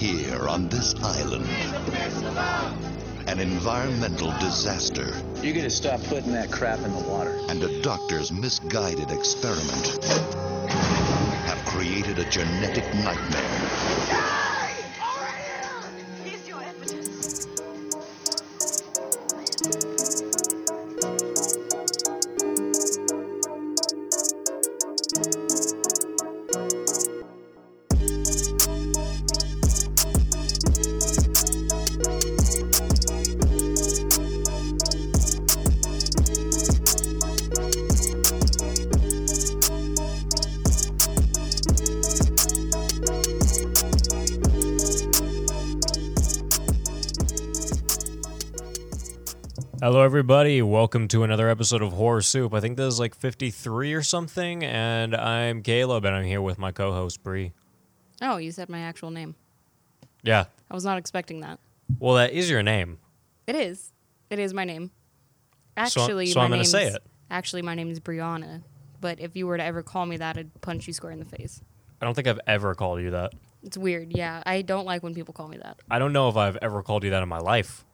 Here on this island, an environmental disaster You gotta stop putting that crap in the water. and a doctor's misguided experiment have created a genetic nightmare. Everybody. Welcome to another episode of Horror Soup. I think this is like 53 or something, and I'm Caleb, and I'm here with my co host, Bree. Oh, you said my actual name. Yeah. I was not expecting that. Well, that is your name. It is. It is my name. Actually, so my I'm gonna say it. Actually, my name is Brianna. But if you were to ever call me that, I'd punch you square in the face. I don't think I've ever called you that. It's weird. Yeah, I don't like when people call me that. I don't know if I've ever called you that in my life.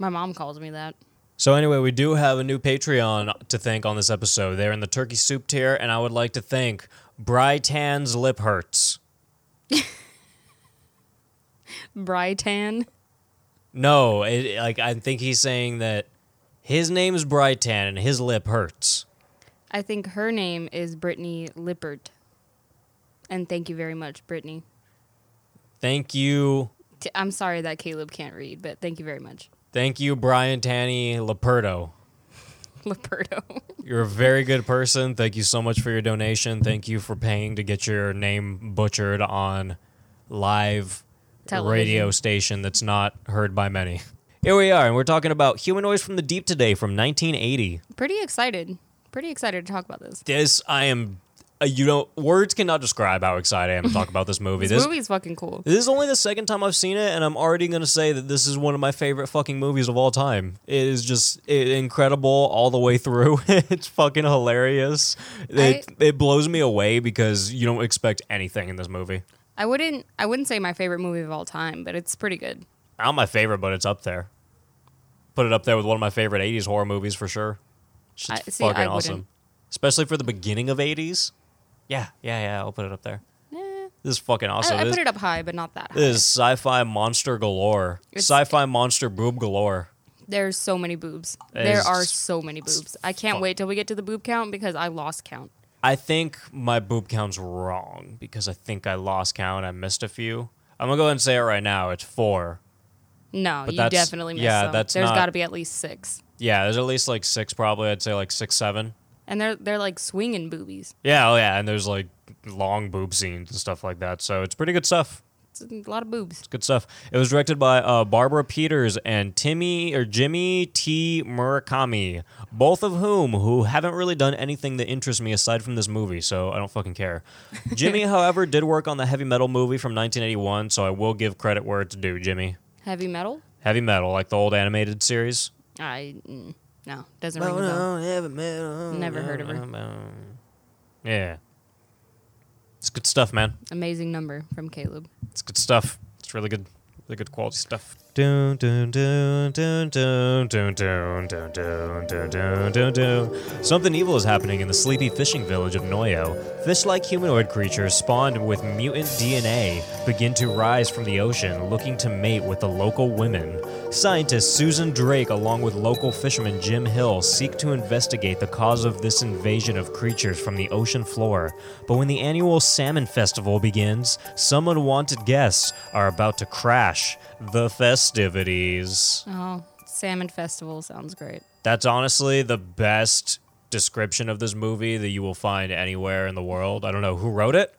My mom calls me that. So, anyway, we do have a new Patreon to thank on this episode. They're in the turkey soup tier, and I would like to thank Brytan's Lip Hurts. Brytan. No, it, like I think he's saying that his name is Brytan and his lip hurts. I think her name is Brittany Lippert. And thank you very much, Brittany. Thank you I'm sorry that Caleb can't read, but thank you very much. Thank you, Brian Tanny Laperto. Liperto. You're a very good person. Thank you so much for your donation. Thank you for paying to get your name butchered on live Television. radio station that's not heard by many. Here we are, and we're talking about Humanoids from the Deep today from 1980. Pretty excited. Pretty excited to talk about this. This, I am, uh, you know, words cannot describe how excited I am to talk about this movie. This, This, movie's fucking cool. This is only the second time I've seen it, and I'm already going to say that this is one of my favorite fucking movies of all time. It is just it, incredible all the way through. it's fucking hilarious. It, it blows me away because you don't expect anything in this movie. I wouldn't I wouldn't say my favorite movie of all time, but it's pretty good. Not my favorite, but it's up there. Put it up there with one of my favorite 80s horror movies for sure. Shit's I- see, fucking I awesome. Especially for the beginning of 80s. Yeah, yeah, yeah. I'll put it up there. This is fucking awesome. I, I This- put it up high, but not that high. This is sci-fi monster galore. It's- sci-fi monster boob galore. There's so many boobs. It there are so many boobs. I can't fuck. wait till we get to the boob count because I lost count. I think my boob count's wrong because I think I lost count. I missed a few. I'm gonna go ahead and say it right now. It's four. No, But you definitely missed yeah, some. that's There's got to be at least six, Yeah, there's at least like six, probably. I'd say like six, seven. And they're they're like swinging boobies. Yeah, oh yeah, and there's like long boob scenes and stuff like that. So it's pretty good stuff. It's a lot of boobs. It's good stuff. It was directed by uh, Barbara Peeters and Timmy or Jimmy T. Murakami, both of whom who haven't really done anything that interests me aside from this movie, so I don't fucking care. Jimmy, however, did work on the heavy metal movie from 1981, so I will give credit where it's due. Jimmy, Heavy metal? heavy metal, like the old animated series. I mm, no doesn't ring a bell. heavy metal. Never heard of her. Yeah, it's good stuff, man. Amazing number from Caleb. It's good stuff. It's really good, really good quality stuff. Something evil is happening in the sleepy fishing village of Noyo. Fish-like humanoid creatures spawned with mutant DNA begin to rise from the ocean, looking to mate with the local women. Scientist Susan Drake, along with local fisherman Jim Hill, seek to investigate the cause of this invasion of creatures from the ocean floor. But when the annual Salmon Festival begins, some unwanted guests are about to crash the festivities. Oh, salmon festival sounds great. That's honestly the best description of this movie that you will find anywhere in the world. I don't know who wrote it.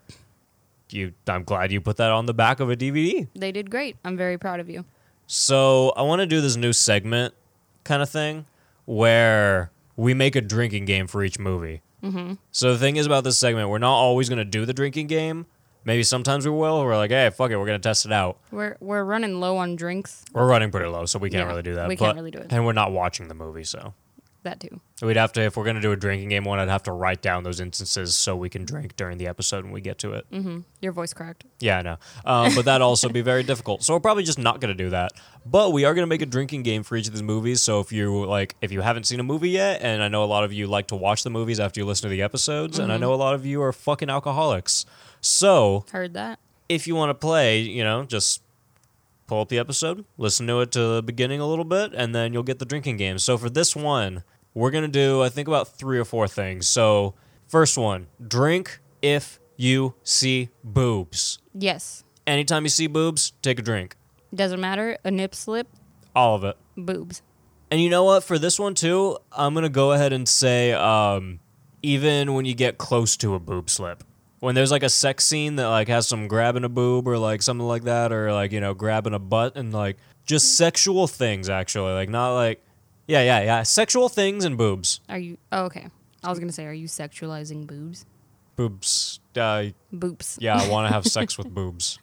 You, I'm glad you put that on the back of a DVD. They did great. I'm very proud of you. So I want to do this new segment kind of thing where we make a drinking game for each movie. Mm-hmm. So the thing is about this segment, we're not always going to do the drinking game. Maybe sometimes we will. We're like, hey, fuck it, we're going to test it out. We're we're running low on drinks. We're running pretty low, so we can't Yeah, really do that. we but- can't really do it. And we're not watching the movie, so That too. We'd have to, if we're gonna do a drinking game one, I'd have to write down those instances so we can drink during the episode when we get to it. Your voice cracked. Yeah, I know. Um, but that'd also be very difficult. So we're probably just not going to do that. But we are going to make a drinking game for each of these movies. So if you like, if you haven't seen a movie yet, and I know a lot of you like to watch the movies after you listen to the episodes, and I know a lot of you are fucking alcoholics. So Heard that? if you want to play, you know, just pull up the episode, listen to it to the beginning a little bit, and then you'll get the drinking game. So for this one, we're going to do, I think, about three or four things. So, first one drink if you see boobs. Yes. Anytime you see boobs, take a drink. Doesn't matter. A nip slip, All of it. boobs. And you know what? For this one too, I'm gonna go ahead and say, um, even when you get close to a boob slip, when there's like a sex scene that like has some grabbing a boob or like something like that, or like you know grabbing a butt and like just sexual things actually, like not like, yeah, yeah, yeah, sexual things and boobs, Are you? Oh, okay. I was gonna say, are you sexualizing boobs? boobs. Uh, Boobs. yeah, I want to have sex with boobs.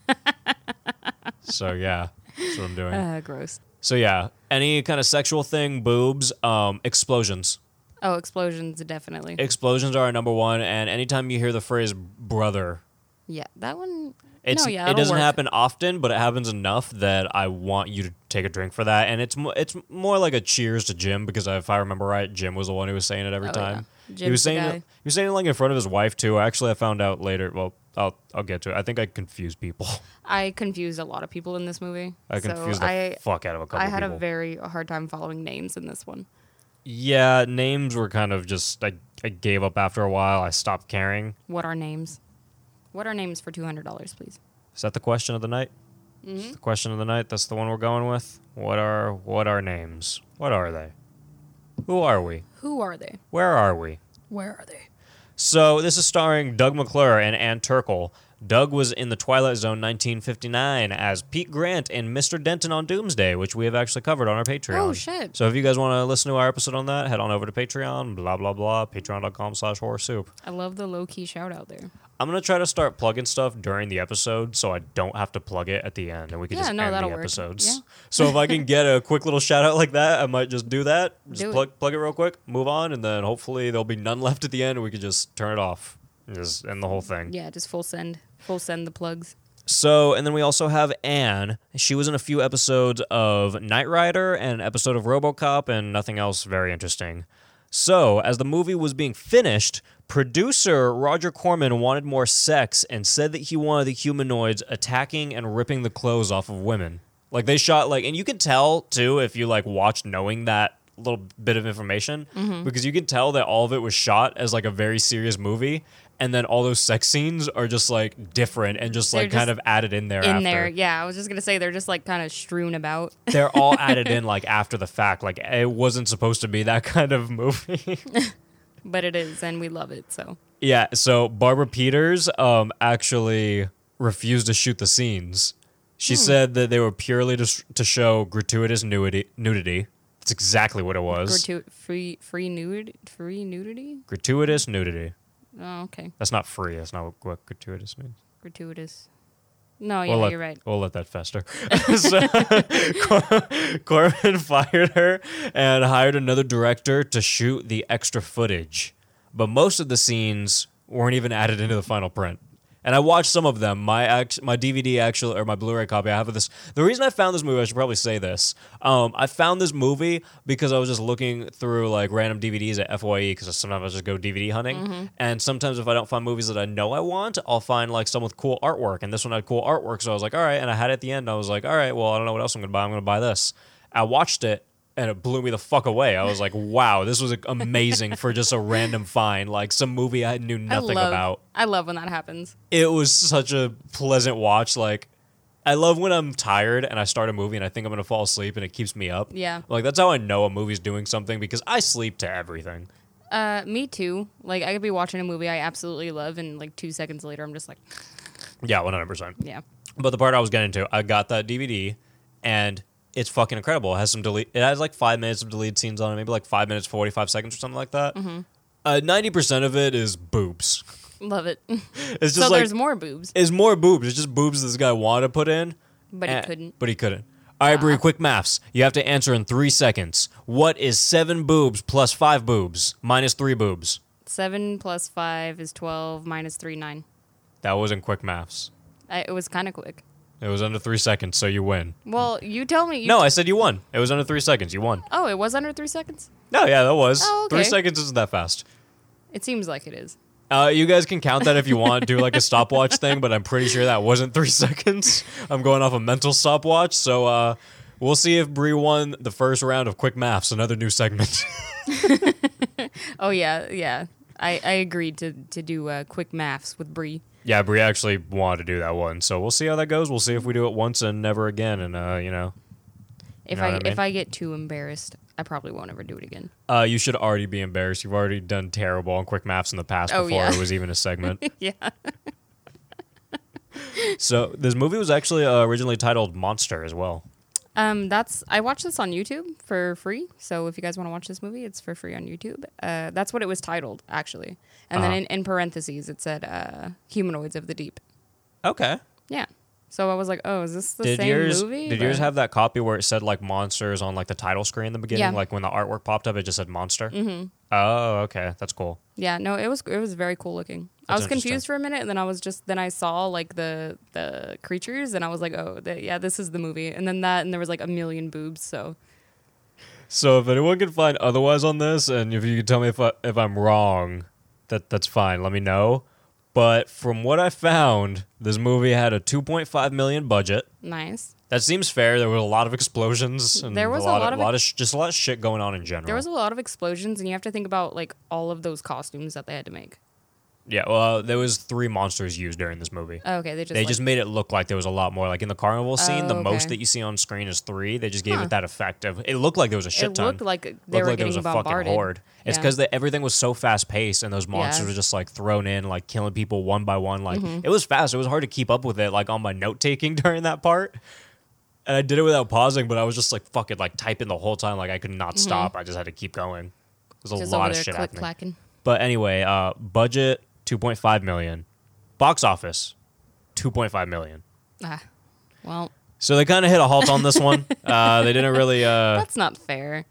So yeah, that's what I'm doing. Uh, gross. So yeah, any kind of sexual thing, boobs, um, explosions. Oh, explosions, definitely. Explosions are our number one, and anytime you hear the phrase "brother," yeah, that one. it's no, yeah, it doesn't work. happen often, but it happens enough that I want you to take a drink for that. And it's mo- it's more like a cheers to Jim because if I remember right, Jim was the one who was saying it every Oh, yeah. time. he Jim's was saying it, he was saying it like in front of his wife too. Actually, I found out later. Well, I'll I'll get to it. I think I confused people. I confused a lot of people in this movie. I so confused the I, fuck out of a couple I had people. a very hard time following names in this one. Yeah, names were kind of just I I gave up after a while. I stopped caring. What are names? What are names for two hundred dollars, please? Is that the question of the night? Mm-hmm. The question of the night. That's the one we're going with. What are what are names? What are they? Who are we? Who are they? Where are we? Where are they? So this is starring Doug McClure and Ann Turkel. Doug was in The Twilight Zone 1959 as Pete Grant and Mr. Denton on Doomsday, which we have actually covered on our Patreon. Oh, shit. So if you guys want to listen to our episode on that, head on over to Patreon, blah, blah, blah, patreon.com slash horror soup. I love the low key shout out there. I'm going to try to start plugging stuff during the episode so I don't have to plug it at the end and we can Yeah, just no, end that'll the work. episodes. Yeah. So if I can get a quick little shout out like that, I might just do that. Just Do it. plug, plug it real quick, move on, and then hopefully there'll be none left at the end and we can just turn it off just end the whole thing. Yeah, just full send. Full send the plugs. So, and then we also have Anne. She was in a few episodes of Knight Rider and an episode of Robocop and nothing else very interesting. So, as the movie was being finished, producer Roger Corman wanted more sex and said that he wanted the humanoids attacking and ripping the clothes off of women. Like they shot like and you can tell too if you like watch knowing that little bit of information Mm-hmm. because you can tell that all of it was shot as like a very serious movie and then all those sex scenes are just like different and just They're like kind of added in there In after. there, yeah. I was just gonna say they're just like kind of strewn about. They're all added in like after the fact. Like it wasn't supposed to be that kind of movie. but it is, and we love it. So yeah, so Barbara Peeters um actually refused to shoot the scenes. She Hmm. said that they were purely to, to show gratuitous nudity. Nudity. That's exactly what it was. Gratu- free, free nude, free nudity. gratuitous nudity. Oh, okay, That's not free. That's not what gratuitous means. gratuitous. No, yeah, we'll let, you're right. We'll let that fester. so, Cor- Corman fired her and hired another director to shoot the extra footage. But most of the scenes weren't even added into the final print. And I watched some of them. My act, my DVD actually, or my Blu-ray copy, I have of this. The reason I found this movie, I should probably say this. Um, I found this movie because I was just looking through like random DVDs at FYE because sometimes I just go DVD hunting. And sometimes if I don't find movies that I know I want, I'll find like some with cool artwork. And this one had cool artwork, so I was like, all right. And I had it at the end. I was like, all right, well, I don't know what else I'm gonna buy. I'm gonna buy this. I watched it. And it blew me the fuck away. I was like, "Wow, this was amazing for just a random find, like some movie I knew nothing I love, about." I love when that happens. it was such a pleasant watch. Like, I love when I'm tired and I start a movie and I think I'm gonna fall asleep and it keeps me up. Yeah. Like that's how I know a movie's doing something because I sleep to everything. Uh, me too. Like I could be watching a movie I absolutely love, and like two seconds later, I'm just like, Yeah, 100. percent yeah, But the part I was getting to, I got that DVD and it's fucking incredible. It has some delete. It has like five minutes of deleted scenes on it, maybe like five minutes, 45 seconds or something like that. Mm-hmm. Uh, 90% of it is boobs. love it. It's just so like there's more boobs, it's more boobs. It's just boobs this guy wanted to put in. but he couldn't. But he couldn't. All right, Bree, quick maths. You have to answer in three seconds. What is seven boobs plus five boobs minus three boobs? Seven plus five is twelve. Minus three, nine. That wasn't quick maths. I, it was kind of quick. It was under three seconds, so you win. Well, you tell me. You No, I said you won. It was under three seconds. You won. Oh, it was under three seconds. No, yeah, that was. Oh, Three okay. Three seconds isn't that fast. It seems like it is. Uh, you guys can count that if you want, do like a stopwatch thing, but I'm pretty sure that wasn't three seconds. I'm going off a mental stopwatch, so uh, we'll see if Bree won the first round of quick maths, another new segment. Oh yeah, yeah. I, I agreed to to do uh, quick maths with Bree. Yeah, Bree actually wanted to do that one, so we'll see how that goes. We'll see if we do it once and never again, and uh, you know, If know I, I mean? if I get too embarrassed, I probably won't ever do it again. uh, you should already be embarrassed. You've already done terrible on quick maps in the past Oh, before yeah. it was even a segment. yeah. so this movie was actually uh, originally titled Monster as well. Um, that's I watched this on YouTube for free. So if you guys want to watch this movie, it's for free on YouTube. Uh, that's what it was titled actually, and Uh-huh. then in, in parentheses it said uh, "Humanoids of the Deep." Okay. Yeah. So I was like, oh, is this the did same yours movie? did yours have that copy where it said like monsters on like the title screen in the beginning? Yeah. Like when the artwork popped up, it just said monster. Mm-hmm. Oh, okay, that's cool. Yeah, no, it was it was very cool looking. I was confused for a minute, and then I was just then I saw like the the creatures, and I was like, oh, yeah, this is the movie. And then that, and there was like a million boobs. So So if anyone can find otherwise on this, and if you can tell me if I, if I'm wrong, that that's fine. Let me know. But from what I found, this movie had a 2.5 million budget. nice. That seems fair. There were a lot of explosions and There was a a lot, lot of, of lot of sh- just a lot of shit going on in general. There was a lot of explosions, and you have to think about like all of those costumes that they had to make. Yeah, well, there was three monsters used during this movie. Oh, okay, they just they like, just made it look like there was a lot more. Like in the carnival scene, Oh, the most that you see on screen is three. They just gave Huh. it that effect of it looked like there was a shit it ton. looked like they looked were like there was getting a fucking bombarded. horde. It's because everything was so fast paced and those monsters were just like thrown in, like killing people one by one. Like Mm-hmm. it was fast. It was hard to keep up with it. Like on my note taking during that part. And I did it without pausing, but I was just like fucking like typing the whole time. Like I could not stop. I just had to keep going. There's a Mm-hmm. just lot of shit click happening. clacking. But anyway, uh, budget 2.5 million, box office 2.5 million. Ah, well, So they kind of hit a halt on this one. Uh, they didn't really. Uh, that's not fair.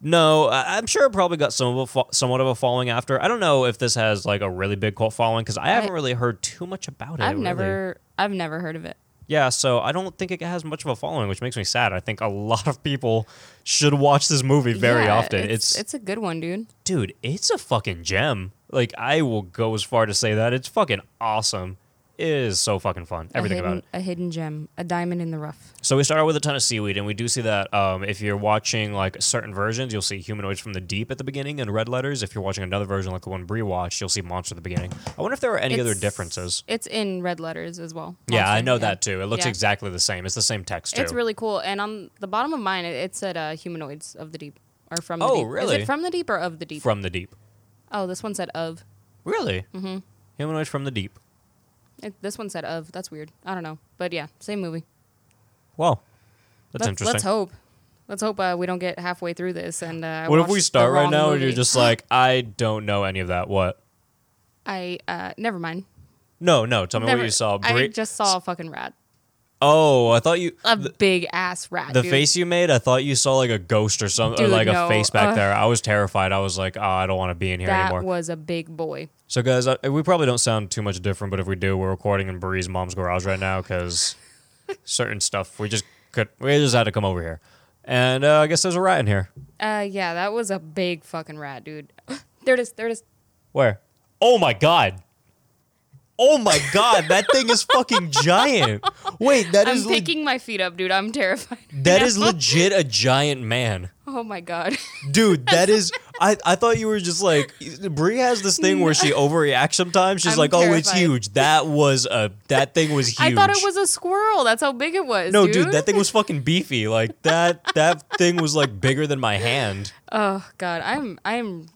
no, I- I'm sure it probably got some of a fo- somewhat of a following after. I don't know if this has like a really big cult following because I haven't really heard too much about it. I've really. never, I've never heard of it. Yeah, so I don't think it has much of a following, which makes me sad. I think a lot of people should watch this movie very Yeah, often. It's, It's, it's a good one, dude. dude, it's a fucking gem. Like I will go as far to say that it's fucking awesome. It is so fucking fun. Everything a hidden, about it. a hidden gem, a diamond in the rough. So we start out with a ton of seaweed, and we do see that um, if you're watching like certain versions, you'll see humanoids from the deep at the beginning in red letters. If you're watching another version like the one Bree watched, you'll see monster at the beginning. I wonder if there are any other differences. It's in red letters as well. Yeah, I know yeah. that too. It looks Yeah. exactly the same. It's the same text too. It's really cool. And on the bottom of mine, it, it said uh, humanoids of the deep or from the Oh, deep. Is really? it from the deep or of the deep? from the deep. Oh, this one said of. Really? Mm-hmm. Humanoids from the deep. It, this one said of. That's weird. I don't know, but yeah, same movie. Wow, that's let's, interesting. Let's hope. Let's hope uh, we don't get halfway through this and. Uh, what if we start right now and you're just like, I don't know any of that. What? I uh, never mind. No, no. Tell me Never, what you saw. I just saw a fucking rat, Oh, I thought you. a the- big ass rat. The dude. face you made, I thought you saw like a ghost or something, or like a face back uh, there. I was terrified. I was like, oh, I don't want to be in here That anymore. was a big boy. so, guys, uh, we probably don't sound too much different, but if we do, we're recording in Bree's mom's garage right now because certain stuff we just could, we just had to come over here. And uh, I guess there's a rat in here. Uh, yeah, that was a big fucking rat, dude. there it is. There it is. Where? Oh my god. Oh my god, that thing is fucking giant. Wait, that I'm is le- picking my feet up, dude. I'm terrified. that is legit a giant man. Oh my god. Dude, that is I, I thought you were just like Bree has this thing where she overreacts sometimes. She's I'm like, "Oh, it's huge." That was a that thing was huge. I thought it was a squirrel. That's how big it was. No, dude, dude, that thing was fucking beefy. Like that that thing was like bigger than my hand. Oh god, I'm I'm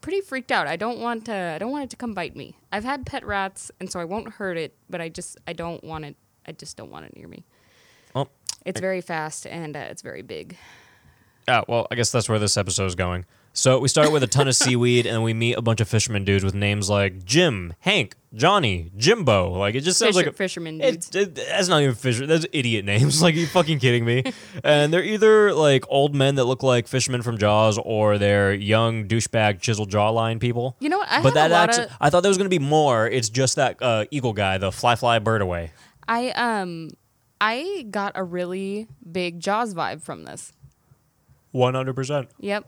pretty freaked out. I don't want to. I don't want it to come bite me. I've had pet rats, and so I won't hurt it. But I just I don't want it. I just don't want it near me. Well, It's very fast and uh, it's very big. Yeah, well, I guess that's where this episode is going. So we start with a ton of seaweed, and we meet a bunch of fisherman dudes with names like Jim, Hank, Johnny, Jimbo. Like it just sounds Fisher- like a, fisherman dudes. it, that's not even fisher. That's idiot names. Like, are you fucking kidding me? and they're either like old men that look like fishermen from Jaws, or they're young douchebag chisel jawline people. You know what? I but that actually, of- I thought there was gonna be more. It's just that uh, eagle guy, the fly fly bird away. I um I got a really big Jaws vibe from this. One hundred percent. Yep.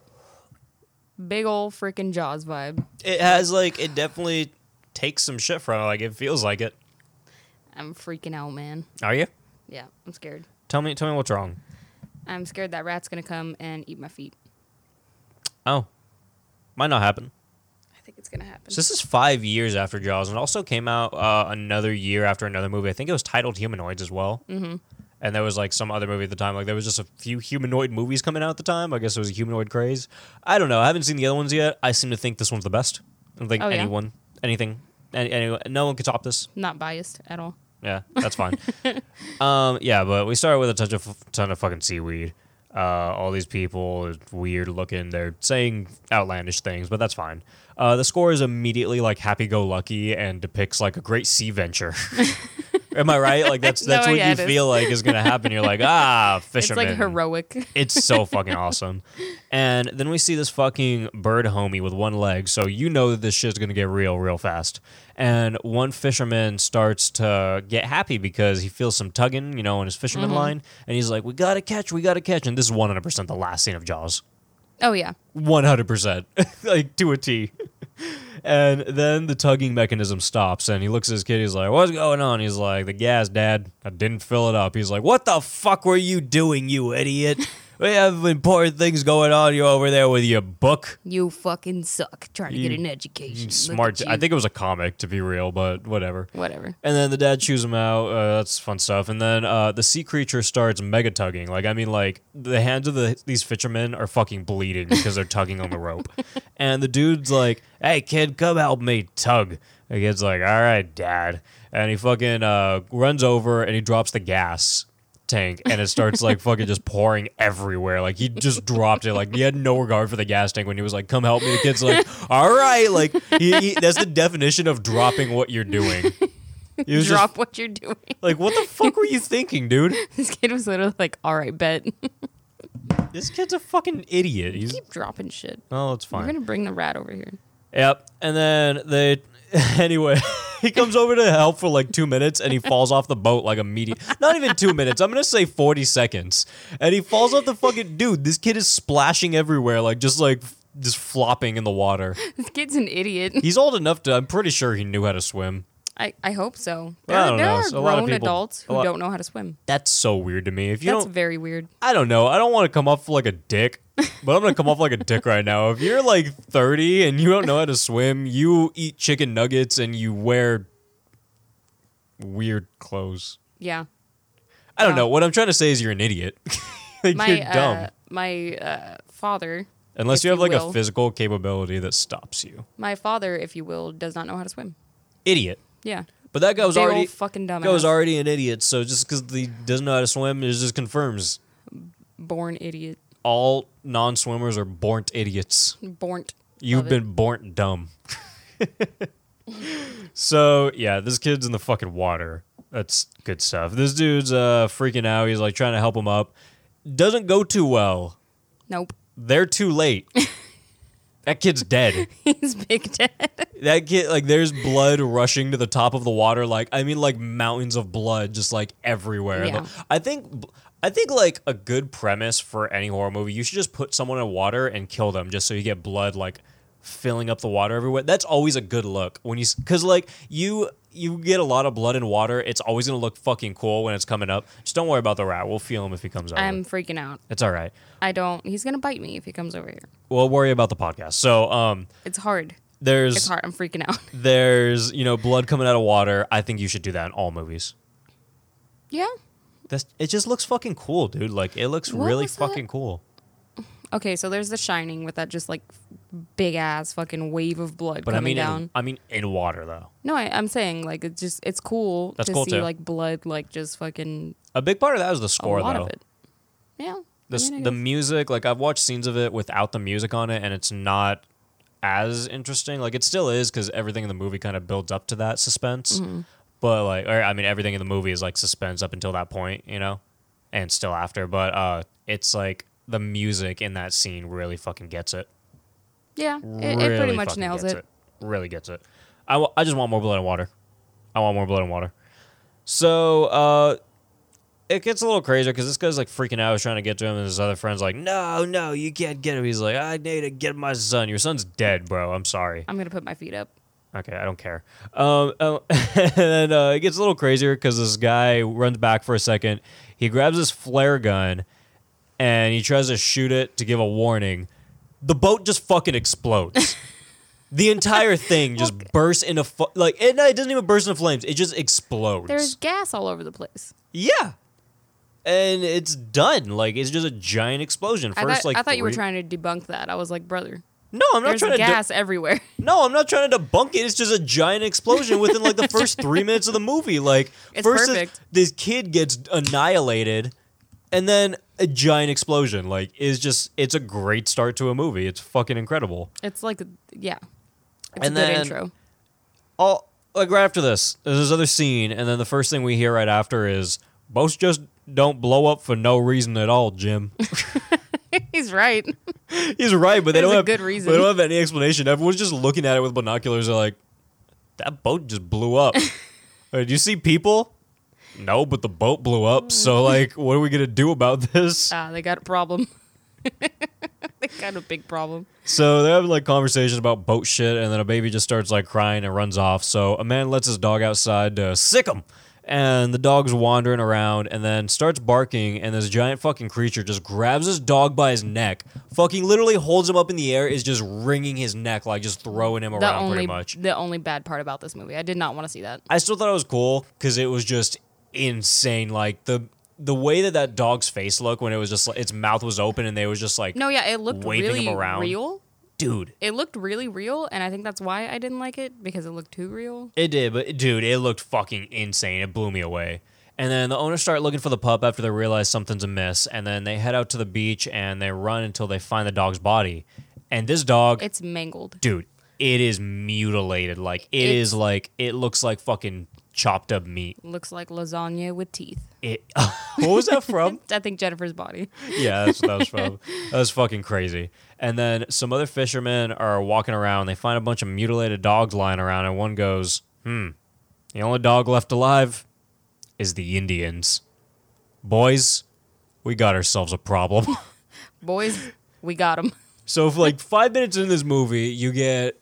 Big ol' freaking Jaws vibe. It has like it definitely takes some shit from it. Like it feels like it. I'm freaking out, man. Are you? Yeah, I'm scared. Tell me, tell me what's wrong. I'm scared that rat's gonna come and eat my feet. Oh, might not happen. I think it's gonna happen. So this is five years after Jaws, and it also came out uh, another year after another movie. I think it was titled Humanoids as well. Mm-hmm. And there was like some other movie at the time. Like there was just a few humanoid movies coming out at the time. I guess it was a humanoid craze. I don't know. I haven't seen the other ones yet. I seem to think this one's the best. I don't think Oh, yeah? anyone, anything, any, any, no one could top this. Not biased at all. Yeah, that's fine. um, yeah, but we started with a ton of ton of fucking seaweed. Uh, all these people, weird looking. They're saying outlandish things, but that's fine. Uh, the score is immediately like happy-go-lucky and depicts like a great sea venture. Am I right? Like that's that's No, what yeah, you is. feel like is gonna happen. You're like, ah, fisherman. It's like heroic. It's so fucking awesome. And then we see this fucking bird homie with one leg, so you know that this shit's gonna get real, real fast. And one fisherman starts to get happy because he feels some tugging, you know, in his fisherman line, and he's like, "We gotta catch, we gotta catch." And this is 100 percent the last scene of Jaws. Oh yeah. 100 percent, like to a T. And then the tugging mechanism stops, and he looks at his kid. He's like, "What's going on?" He's like, "The gas, Dad. I didn't fill it up." He's like, "What the fuck were you doing, you idiot? We have important things going on. You over there with your book." You fucking suck trying to get an education. Look Smart. at I you. think it was a comic, to be real, but whatever. whatever. And then the dad chews him out. Uh, that's fun stuff. And then uh, the sea creature starts mega tugging. Like I mean, like the hands of the these fishermen are fucking bleeding because they're tugging on the rope. And the dude's like, "Hey kid, come help me tug." The kid's like, "All right, dad." And he fucking uh, runs over and he drops the gas tank and it starts like fucking just pouring everywhere. Like he just dropped it. Like he had no regard for the gas tank when he was like, "Come help me." The kid's like, "All right." Like he, he, that's the definition of dropping what you're doing. Was just Drop what you're doing. like, what the fuck were you thinking, dude? this kid was literally like, "All right, bet." This kid's a fucking idiot. He's Keep dropping shit. oh, it's fine. We're gonna bring the rat over here. Yep. And then they, anyway, he comes over to help for like two minutes, and he falls off the boat like immediate. Not even two minutes. I'm gonna say forty seconds, and he falls off the fucking dude. This kid is splashing everywhere, like just like just flopping in the water. This kid's an idiot. He's old enough to. I'm pretty sure he knew how to swim. I, I hope so. I There, don't there know. are So grown people- adults who lot- don't know how to swim. That's so weird to me. If you That's don't, very weird. I don't know. I don't want to come off like a dick, but I'm gonna come off like a dick right now. If you're like 30 and you don't know how to swim, you eat chicken nuggets and you wear weird clothes. Yeah. I don't know. What I'm trying to say is you're an idiot. like My you're dumb. uh, my uh, father, Unless you have you like a physical capability that stops you. my father, if you will, does not know how to swim. Idiot. Yeah. But that guy was Big already fucking dumbass. guy was already an idiot. So just because he doesn't know how to swim, it just confirms Born idiot. All non-swimmers are born idiots. Born. You've Love it. been born dumb. so yeah, this kid's in the fucking water. That's good stuff. This dude's uh freaking out. He's like trying to help him up. Doesn't go too well. Nope. They're too late. that kid's dead. He's big dead. That kid like there's blood rushing to the top of the water. Like I mean like mountains of blood just like everywhere. Yeah. I think I think like a good premise for any horror movie, you should just put someone in water and kill them just so you get blood like filling up the water everywhere. That's always a good look when you cuz like you you get a lot of blood in water, it's always going to look fucking cool when it's coming up. Just don't worry about the rat. We'll feel him if he comes over. I'm freaking out. it's all right. I don't. He's gonna bite me if he comes over here. We'll worry about the podcast. So, um It's hard. there's It's hard. I'm freaking out. there's, you know, blood coming out of water. I think you should do that in all movies. yeah. That's it just looks fucking cool, dude. Like it looks What really was that? fucking cool. Okay, so there's The Shining with that just like big ass fucking wave of blood But I coming mean down. in, I mean in water though. no, I, I'm saying like it's just it's cool That's to cool, see too. like blood like just fucking A big part of that is the a score lot though. of it. Yeah. The s mean, the music, like I've watched scenes of it without the music on it, and it's not as interesting. Like it still is because everything in the movie kind of builds up to that suspense. Mm-hmm. But like, or I mean, everything in the movie is like suspense up until that point, you know, and still after. But uh, it's like the music in that scene really fucking gets it. Yeah, it, it pretty much nails gets it. Really gets it. I, I just want more blood and water. I want more blood and water. So uh, it gets a little crazier because this guy's like freaking out. He's trying to get to him, and his other friend's like, "No, no, you can't get him." He's like, "I need to get my son. Your son's dead, bro. I'm sorry." I'm gonna put my feet up. Okay, I don't care. Um, and then uh, it gets a little crazier because this guy runs back for a second. He grabs his flare gun and he tries to shoot it to give a warning. The boat just fucking explodes. the entire thing just bursts into fu- like it, it doesn't even burst into flames. It just explodes. There's gas all over the place. yeah, and it's done. Like it's just a giant explosion. I First, thought, like I thought you were trying to debunk that. I was like, brother, No, I'm not there's trying to. de- gas everywhere. No, I'm not trying to debunk it. It's just a giant explosion within like the first three minutes of the movie. Like It's first this- perfect. This, kid gets annihilated, and then a giant explosion. Like is just it's a great start to a movie. It's fucking incredible. It's like, yeah, it's And a good then- intro. Oh, like right after this, there's this other scene, and then the first thing we hear right after is both just don't blow up for no reason at all, Jim. He's right. He's right, but they There's don't a have good reason. They don't have any explanation. Everyone's just looking at it with binoculars. They're like, "That boat just blew up." Do you see people? No, but the boat blew up. So, like, what are we gonna do about this? Ah, they got a problem. they got a big problem. So they're having like conversations about boat shit, and then a baby just starts like crying and runs off. So a man lets his dog outside to sick him, and the dog's wandering around, and then starts barking, and this giant fucking creature just grabs his dog by his neck, fucking literally holds him up in the air, is just wringing his neck, like just throwing him The around only pretty much. the only bad part about this movie, I did not want to see that. I still thought it was cool because it was just insane. Like the the way that that dog's face looked when it was just like its mouth was open and they was just like, No, yeah, it looked Waving really him around. real. Dude. It looked really real, and I think that's why I didn't like it because it looked too real. It did, but dude, it looked fucking insane. It blew me away. And then the owners start looking for the pup after they realize something's amiss, and then they head out to the beach and they run until they find the dog's body. And this dog, It's mangled. dude, it is mutilated. Like it It's- is like it looks like fucking chopped up meat. Looks like lasagna with teeth. It. what was that from? I think Jennifer's body. yeah, that's what that was from. That was fucking crazy. And then some other fishermen are walking around. They find a bunch of mutilated dogs lying around, and one goes, "Hmm, the only dog left alive is the Indians. Boys, we got ourselves a problem." Boys, we got them. so, if like five minutes in this movie, you get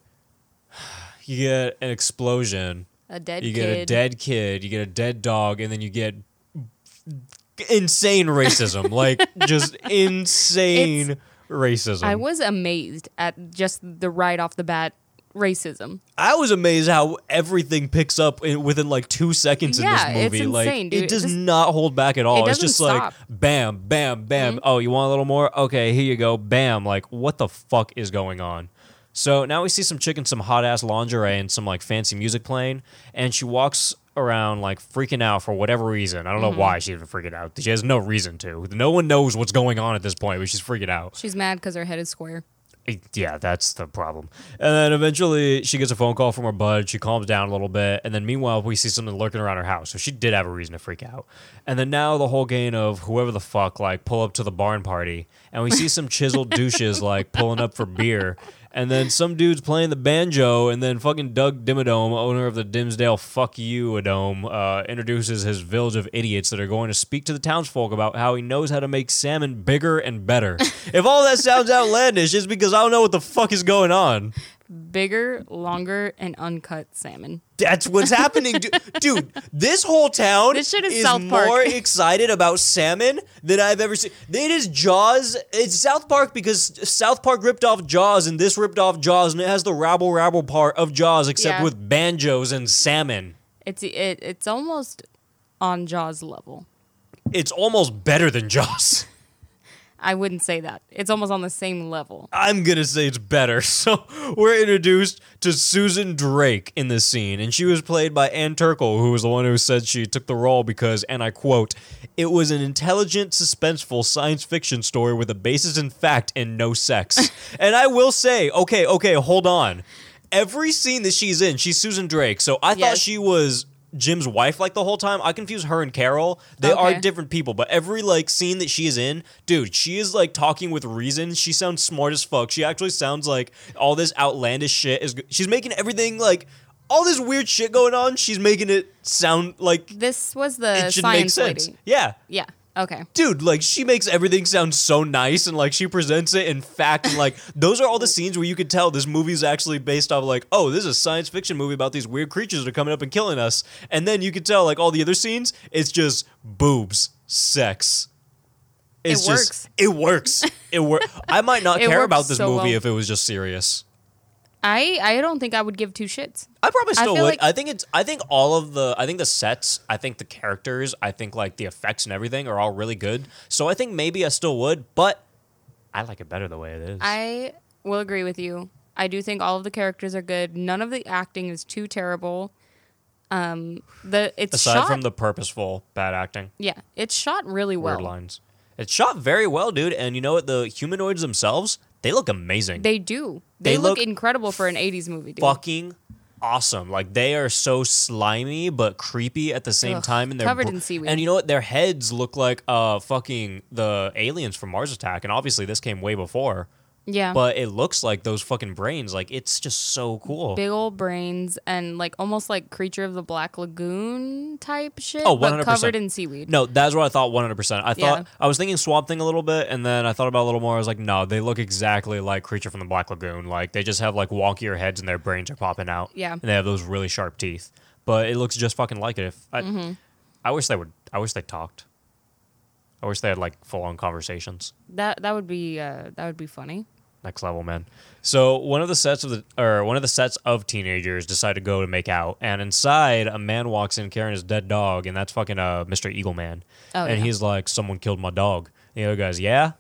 you get an explosion, A dead you kid. get a dead kid, you get a dead dog, and then you get insane racism. like just insane racism. I was amazed at just the right off the bat racism. I was amazed how everything picks up in, within like two seconds Yeah, in it's this movie. like insane, dude. it does This- not hold back at all. it's doesn't just stop. Mm-hmm. like bam, bam, bam. Oh, you want a little more? Okay, here you go. Bam. Like what the fuck is going on? So now we see some chick in some hot ass lingerie and some like fancy music playing, and she walks around like freaking out for whatever reason. I don't Mm-hmm. know why she's even freaking out. She has no reason to. No one knows what's going on at this point, but she's freaking out. She's mad because her head is square. Yeah, that's the problem. And then eventually she gets a phone call from her bud. She calms down a little bit. And then meanwhile, we see something lurking around her house. So she did have a reason to freak out. And then now the whole game of whoever the fuck, like, pull up to the barn party. And we see some chiseled douches, like, pulling up for beer. And then some dude's playing the banjo. And then fucking Doug Dimmadome, owner of the Dimmsdale Fuck You a Dome, uh, introduces his village of idiots that are going to speak to the townsfolk about how he knows how to make salmon bigger and better. if all that sounds outlandish, it's because I don't know what the fuck is going on. Bigger, longer, and uncut salmon. That's what's happening, dude. dude this whole town This shit is South Park. more excited about salmon than I've ever seen. It is Jaws. It's South Park because South Park ripped off Jaws, and this ripped off Jaws, and it has the rabble rabble part of Jaws, except Yeah. with banjos and salmon. It's it, it's almost on Jaws level. It's almost better than Jaws. I wouldn't say that. It's almost on the same level. I'm gonna say it's better. So we're introduced to Susan Drake in this scene, and she was played by Ann Turkel, who was the one who said she took the role because, and I quote, "It was an intelligent, suspenseful science fiction story with a basis in fact and no sex." and I will say, okay, okay, hold on. Every scene that she's in, she's Susan Drake. So I thought she was Jim's wife like the whole time. I confuse her and Carol. They are different people, but every like scene that she is in, dude, she is like talking with reason. She sounds smart as fuck. She actually sounds like all this outlandish shit is. She's making everything like all this weird shit going on. She's making it sound like This was the it should make science sense. lady. Yeah. Yeah. Okay. Dude, like she makes everything sound so nice and like she presents it in fact and like those are all the scenes where you could tell this movie is actually based off like, oh, this is a science fiction movie about these weird creatures that are coming up and killing us. And then you could tell like all the other scenes, it's just boobs, sex. It's It just works. it works. It works. I might not care about this so movie well. if it was just serious. I I don't think I would give two shits. I probably still feel would. like- I think it's. I think all of the. I think the sets. I think the characters. I think like the effects and everything are all really good. So I think maybe I still would, but I like it better the way it is. I will agree with you. I do think all of the characters are good. None of the acting is too terrible. Um, the it's Aside shot. from the purposeful bad acting, yeah, it's shot really weird well. lines. It's shot very well, dude. And you know what? The humanoids themselves, they look amazing. They do. They, They look, look incredible for an '80s movie. Dude. fucking awesome. Like they are so slimy but creepy at the same Ugh, time, and they're covered br- in seaweed. And you know what? Their heads look like uh fucking the aliens from Mars Attack, and obviously this came way before. Yeah, But it looks like those fucking brains. Like it's just so cool. big old brains and like almost like creature of the Black Lagoon type shit. Oh, 100%. covered in seaweed. No, that's what I thought 100%. I thought Yeah. I was thinking Swamp Thing a little bit and then I thought about it a little more. I was like, "No, they look exactly like Creature from the Black Lagoon. Like they just have like wonkier heads and their brains are popping out. Yeah. And they have those really sharp teeth. But it looks just fucking like it. If I, Mm-hmm. I wish they would I wish they talked. I wish they had like full-on conversations. That that would be uh, that would be funny. Next level man. So one of the sets of the or one of the sets of teenagers decide to go to make out and inside a man walks in carrying his dead dog and that's fucking uh mr eagle man. Oh, and yeah. he's like someone killed my dog. And the other guy's yeah?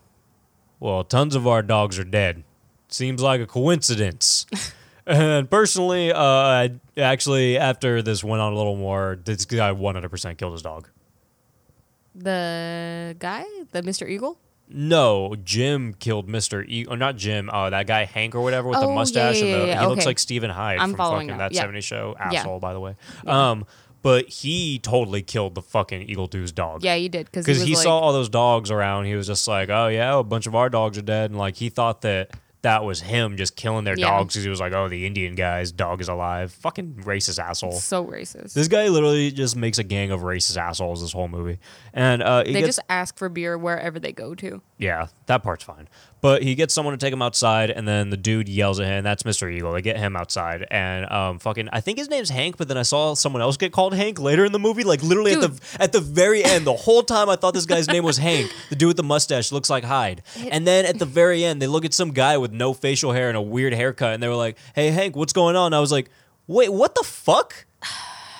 Well tons of our dogs are dead. Seems like a coincidence. And personally uh I actually after this went on a little more this guy 100% killed his dog. The guy, the Mr. Eagle. No, Jim killed Mr. E or not Jim, uh that guy Hank or whatever with the Oh, yeah, mustache yeah, and the yeah, he looks like Steven Hyde I'm from fucking now, that yeah. 70s show. Yeah. Asshole, by the way. Um but he totally killed the fucking Eagle Dude's dog. Yeah, he did because he, he, was saw all those dogs around, he was just like, "Oh yeah, a bunch of our dogs are dead," and like he thought that that was him just killing their Yeah. dogs because he was like, "Oh, the Indian guy's dog is alive." Fucking racist asshole. so racist. This guy literally just makes a gang of racist assholes this whole movie, and uh, he they gets just ask for beer wherever they go to. Yeah, that part's fine. But he gets someone to take him outside, and then the dude yells at him. That's Mr. Eagle. They get him outside, and um, fucking, I think his name's Hank. But then I saw someone else get called Hank later in the movie. Like literally at the at the very end, the whole time I thought this guy's name was Hank. The dude with the mustache looks like Hyde. And then at the very end, they look at some guy with no facial hair and a weird haircut, and they were like, "Hey Hank, what's going on?" I was like, "Wait, what the fuck?"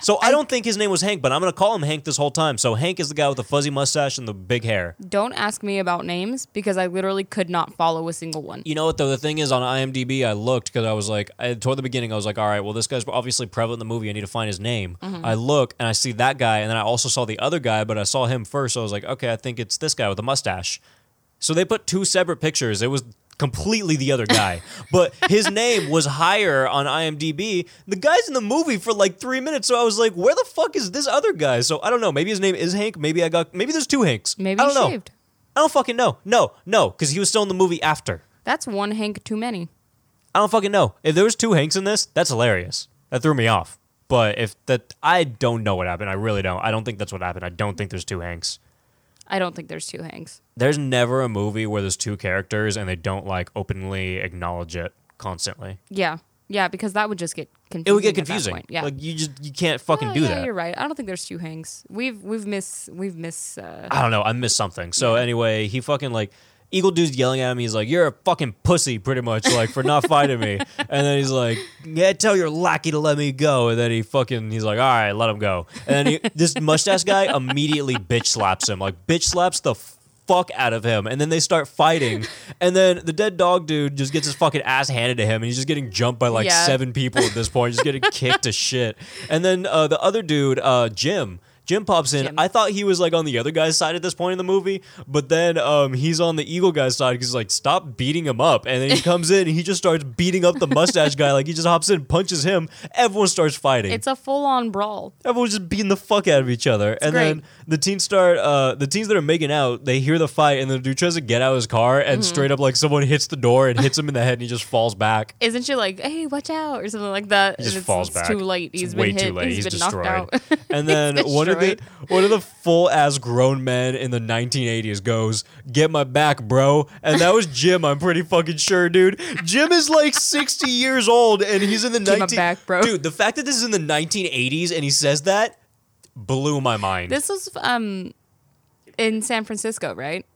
So I don't think his name was Hank, but I'm gonna call him Hank this whole time. So Hank is the guy with the fuzzy mustache and the big hair. Don't ask me about names because I literally could not follow a single one. You know what though? The thing is, on IMDb, I looked because I was like, I, toward the beginning, I was like, all right, well, this guy's obviously prevalent in the movie. I need to find his name. Mm-hmm. I look and I see that guy, and then I also saw the other guy, but I saw him first. So I was like, okay, I think it's this guy with the mustache. So they put two separate pictures. It was completely the other guy, but his name was higher on IMDb. The guy's in the movie for like three minutes, so I was like, where the fuck is this other guy? So I don't know. Maybe his name is Hank. Maybe I got. Maybe there's two Hanks. Maybe I don't know. shaved. I don't fucking know. No, no, because he was still in the movie after. That's one Hank too many. I don't fucking know. If there was two Hanks in this, that's hilarious. That threw me off. But if that, I don't know what happened. I really don't. I don't think that's what happened. I don't think there's two Hanks. I don't think there's two Hanks. There's never a movie where there's two characters and they don't like openly acknowledge it constantly. Yeah, yeah, because that would just get confusing. It would get confusing. Yeah, Like you just you can't fucking Yeah, do yeah, that. You're right. I don't think there's two Hanks. We've we've missed we've missed Uh, I don't know. I missed something. So anyway, he fucking like Eagle dude's yelling at him. He's like, "You're a fucking pussy," pretty much like for not fighting me. And then he's like, "Yeah, tell your lackey to let me go." And then he fucking he's like, "All right, let him go." And then he, this mustache guy immediately bitch slaps him. Like bitch slaps the fuck out of him, and then they start fighting, and then the dead dog dude just gets his fucking ass handed to him, and he's just getting jumped by like Yeah. seven people at this point, just getting kicked to shit. And then uh, the other dude, uh, Jim. Jim pops in. Jim. I thought he was like on the other guy's side at this point in the movie, but then um, he's on the Eagle guy's side because he's like, stop beating him up. And then he comes in and he just starts beating up the mustache guy. Like he just hops in, punches him. Everyone starts fighting. It's a full on brawl. Everyone's just beating the fuck out of each other. and then the teens start, uh, the teens that are making out, they hear the fight, and the dude tries to get out of his car, and Mm-hmm. straight up, like, someone hits the door and hits him in the head, and he just falls back. Isn't she like, hey, watch out, or something like that? He just it's, falls it's back. too late. It's He's way been hit. too late. He's, been destroyed. knocked out. and then one of the destroyed. one of the full ass grown men in the 1980s goes, "Get my back, bro." And that was Jim. I'm pretty fucking sure, dude. Jim is like 60 years old, and he's in the Get my 19. back, bro. Dude, the fact that this is in the 1980s and he says that blew my mind. This was um in San Francisco, right?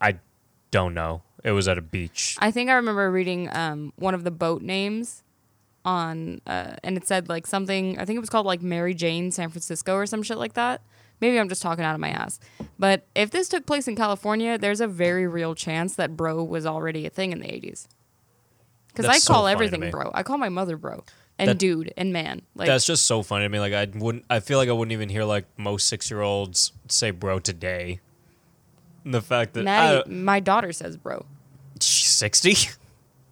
I don't know. It was at a beach. I think I remember reading um, one of the boat names on, uh, and it said like something. I think it was called like Mary Jane San Francisco or some shit like that. Maybe I'm just talking out of my ass. But if this took place in California, there's a very real chance that bro was already a thing in the 80s. Because I That's so call everything bro. I call my mother bro and That- dude and man. Like That's just so funny to me. Like I wouldn't. I feel like I wouldn't even hear like most six year olds say "bro" today. And the fact that Maddie, my daughter says bro. sixty.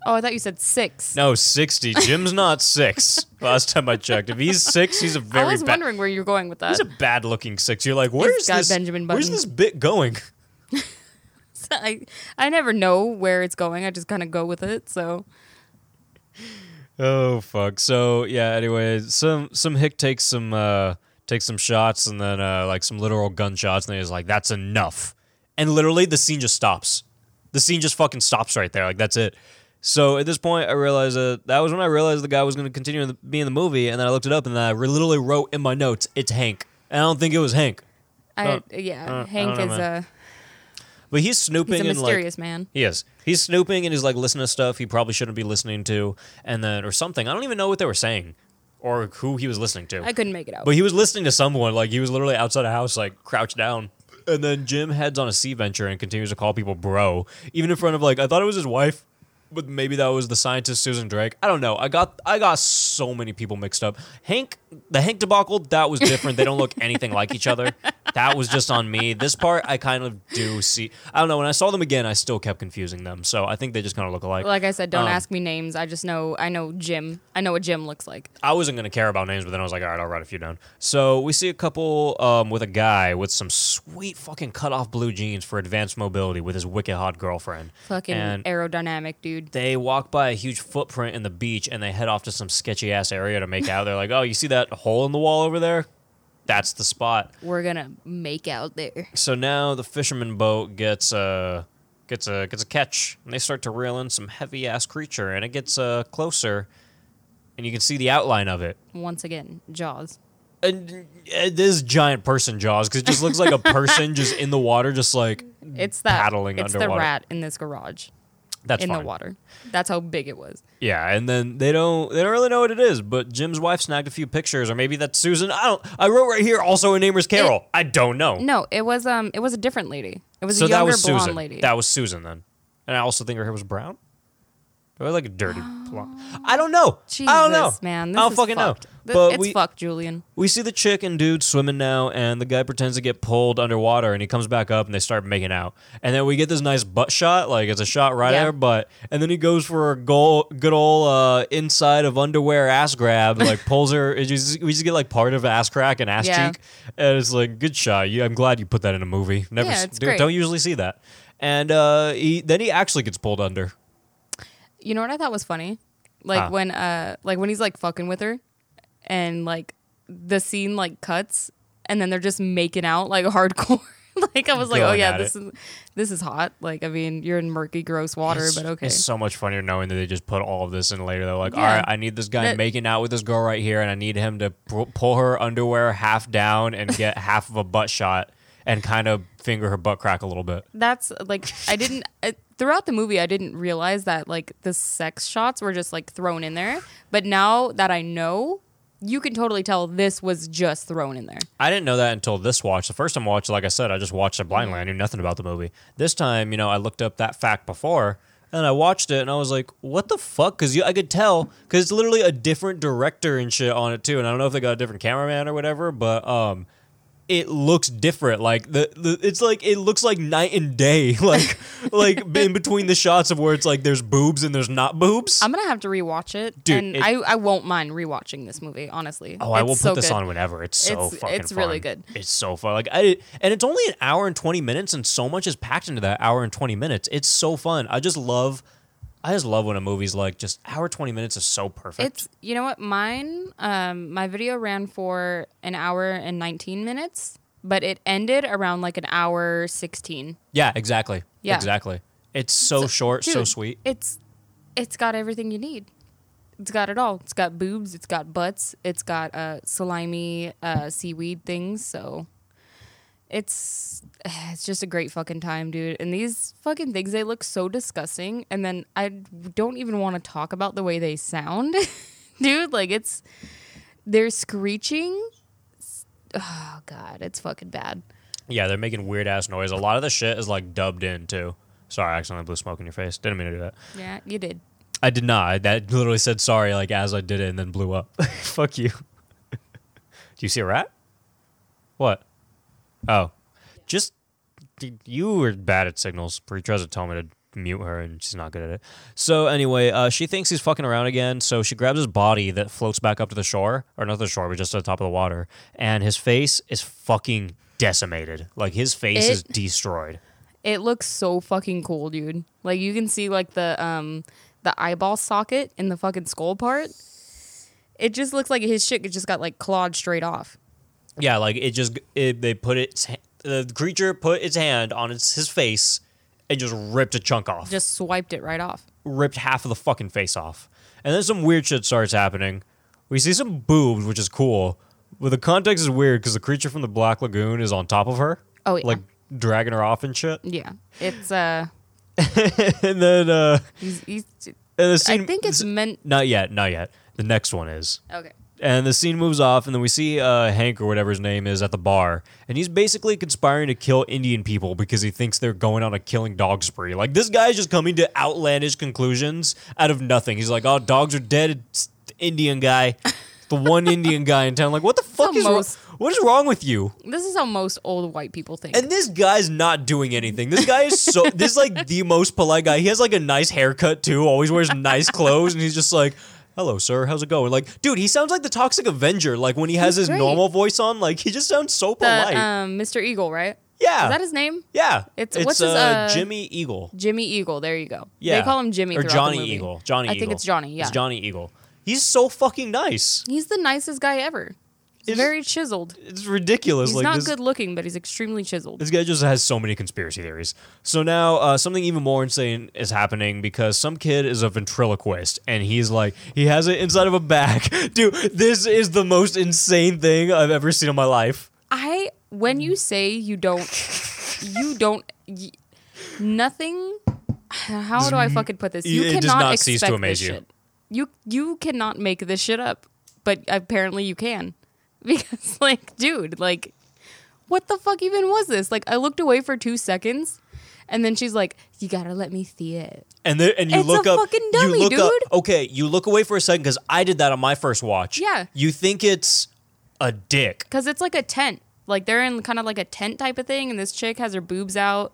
Oh, I thought you said six. No, sixty. Jim's not six. Last time I checked, if he's six, he's a very I was bad. wondering where you're going with that. He's a bad looking six. You're like, where's got this? Benjamin where's this bit going? I I never know where it's going. I just kind of go with it. So Oh fuck. So yeah. Anyway, some some hick takes some uh takes some shots and then uh like some literal gunshots and then he's like, "That's enough," and literally the scene just stops. The scene just fucking stops right there. Like that's it. So at this point, I realized that that was when I realized the guy was going to continue to be in the movie, and then I looked it up and then I re- literally wrote in my notes, "It's Hank." And I don't think it was Hank, I Uh, yeah, uh, Hank don't know, is man. a but he's snooping he's a and like mysterious man. He is. He's snooping and he's like listening to stuff he probably shouldn't be listening to, and then or something. I don't even know what they were saying, or who he was listening to. I couldn't make it out. but he was listening to someone. Like he was literally outside a house, like crouched down. And then Jim heads on a sea venture and continues to call people bro, even in front of like I thought it was his wife, but maybe that was the scientist Susan Drake. I don't know. I got I got so many people mixed up. Hank, the Hank debacle, that was different. they don't look anything like each other. That was just on me. This part I kind of do see. I don't know. When I saw them again, I still kept confusing them. So I think they just kind of look alike. like I said, don't Um, ask me names. I just know I know Jim. I know what Jim looks like. I wasn't gonna care about names, but then I was like, all right, I'll write a few down. So we see a couple um, with a guy with some sweet fucking cut off blue jeans for advanced mobility with his wicked hot girlfriend. Fucking and aerodynamic dude. they walk by a huge footprint in the beach and they head off to some sketchy ass area to make out. They're like, oh, you see that hole in the wall over there? That's the spot. We're gonna make out there. So now the fisherman boat gets a gets a gets a catch, and they start to reel in some heavy ass creature, and it gets uh, closer, and you can see the outline of it. Once again, Jaws. And it is giant person jaws because it just looks like a person just in the water, just like It's that. Paddling it's underwater. the rat in this garage that's in fine. the water. That's how big it was. Yeah, and then they don't they don't really know what it is, but Jim's wife snagged a few pictures, or maybe that's Susan. I don't. I wrote right here also her name is Carol. I don't know. No, it was um, it was a different lady. It was so a younger that was blonde Susan. lady. That was Susan then, and I also think her hair was brown. It was like a dirty blonde. I don't know. Jesus, I don't know, man. This I don't is fucking fucked. know. Th- But it's we, fucked, Julian. we see the chick and dude swimming now, and the guy pretends to get pulled underwater, and he comes back up, and they start making out. And then we get this nice butt shot, like it's a shot right Yeah. at her butt, and then he goes for a goal, good old uh, inside of underwear ass grab, like pulls her. it just, we just get like part of ass crack and ass Yeah. cheek, and it's like good shot. You, I'm glad you put that in a movie. Never, Yeah, s- it's do- great. don't usually see that. And uh, he, then he actually gets pulled under. You know what I thought was funny? Like when uh like when he's like fucking with her and like the scene like cuts and then they're just making out like hardcore. like I was like, "Oh yeah, at this is this is hot." Like I mean, you're in murky gross water, It's- but okay. It's so much funnier knowing that they just put all of this in later. They're like, all Yeah. right, I need this guy That- making out with this girl right here, and I need him to pu- pull her underwear half down and get half of a butt shot and kind of finger her butt crack a little bit. That's like I didn't uh, throughout the movie I didn't realize that like the sex shots were just like thrown in there, but now that I know you can totally tell this was just thrown in there. I didn't know that until this watch. The first time I watched, like I said, I just watched it blindly. I knew nothing about the movie. This time, you know, I looked up that fact before, and I watched it, and I was like, "What the fuck?" Because I could tell, because it's literally a different director and shit on it too. And I don't know if they got a different cameraman or whatever, but um, it looks different. Like the, the it's like it looks like night and day. Like like in between the shots of where it's like there's boobs and there's not boobs. I'm gonna have to rewatch it, Dude, and it- I, I won't mind rewatching this movie. Honestly, Oh, I will It's put this good. on whenever. It's so It's- fucking it's really good. It's so fun. Like I and it's only an hour and 20 minutes and so much is packed into that hour and 20 minutes. It's so fun. I just love I just love when a movie's like just hour 20 minutes is so perfect. It's you know what mine um my video ran for an hour and 19 minutes, but it ended around like an hour 16. yeah, exactly. Yeah. Exactly. It's so, short, so sweet. It's it's got everything you need. It's got it all. It's got boobs, it's got butts, it's got uh slimy uh seaweed things, so it's it's just a great fucking time, dude. And these fucking things they look so disgusting and then I don't even want to talk about the way they sound. dude, like it's they're screeching. Oh god, it's fucking bad. Yeah, they're making weird ass noise. A lot of the shit is like dubbed in too. Sorry, I accidentally blew smoke in your face. Didn't mean to do that. Yeah, you did. I did not. I- That literally said sorry like as I did it and then blew up. Fuck you. do you see a rat? What? Oh. Just you were bad at signals. Tries to tell me to mute her and she's not good at it. So anyway, uh, she thinks he's fucking around again, so she grabs his body that floats back up to the shore. Or not the shore, but just to the top of the water. And his face is fucking decimated. Like his face It- is destroyed. It looks so fucking cool, dude. Like you can see like the um the eyeball socket in the fucking skull part. It just looks like his shit just got like clawed straight off. Yeah, like it just it, they put its the creature put its hand on its his face and just ripped a chunk off. Just swiped it right off. ripped half of the fucking face off. And then some weird shit starts happening. We see some boobs, which is cool. But the context is weird because the creature from the Black Lagoon is on top of her. Oh, yeah. Like dragging her off and shit. Yeah. It's uh and then uh he's, he's and the scene I think it's meant not yet, not yet. The next one is. Okay. And the scene moves off, and then we see uh, Hank or whatever his name is at the bar, and he's basically conspiring to kill Indian people because he thinks they're going on a killing dog spree. Like this guy's just coming to outlandish conclusions out of nothing. He's like, "Oh, dogs are dead." It's Indian guy, the one Indian guy in town. Like, what the fuck the is wrong? What is wrong with you? This is how most old white people think. And this guy's not doing anything. This guy is so. this is like the most polite guy. He has like a nice haircut too. Always wears nice clothes, and he's just like, "Hello, sir. How's it going?" Like, dude, he sounds like the Toxic Avenger. Like when he has his great. normal voice on, like he just sounds so the polite. um Mr. Eagle, right? yeah, Is that his name? yeah. It's- It's, what's his, uh, uh, Jimmy Eagle. Jimmy Eagle. There you go. Yeah, They call him Jimmy or Johnny the. Eagle. Johnny. I Eagle. think it's Johnny. Yeah. it's Johnny Eagle. He's so fucking nice. He's the nicest guy ever. He's It's- very chiseled. It's ridiculous. He's like not this, good looking, but he's extremely chiseled. This guy just has so many conspiracy theories. So now uh, something even more insane is happening because some kid is a ventriloquist and he's like, he has it inside of a bag. Dude, this is the most insane thing I've ever seen in my life. I when you say you don't, you don't, y- nothing. How do I fucking put this? You It does cannot not expect cease to amaze you. shit. You you cannot make this shit up, but apparently you can, because like, dude, like, what the fuck even was this? Like, I looked away for two seconds, and then she's like, "You gotta let me see it." And then and you It's a look up fucking dummy, you look up okay, you look away for a second because I did that on my first watch. Yeah. You think it's a dick. Because it's like a tent. Like they're in kind of like a tent type of thing, and this chick has her boobs out,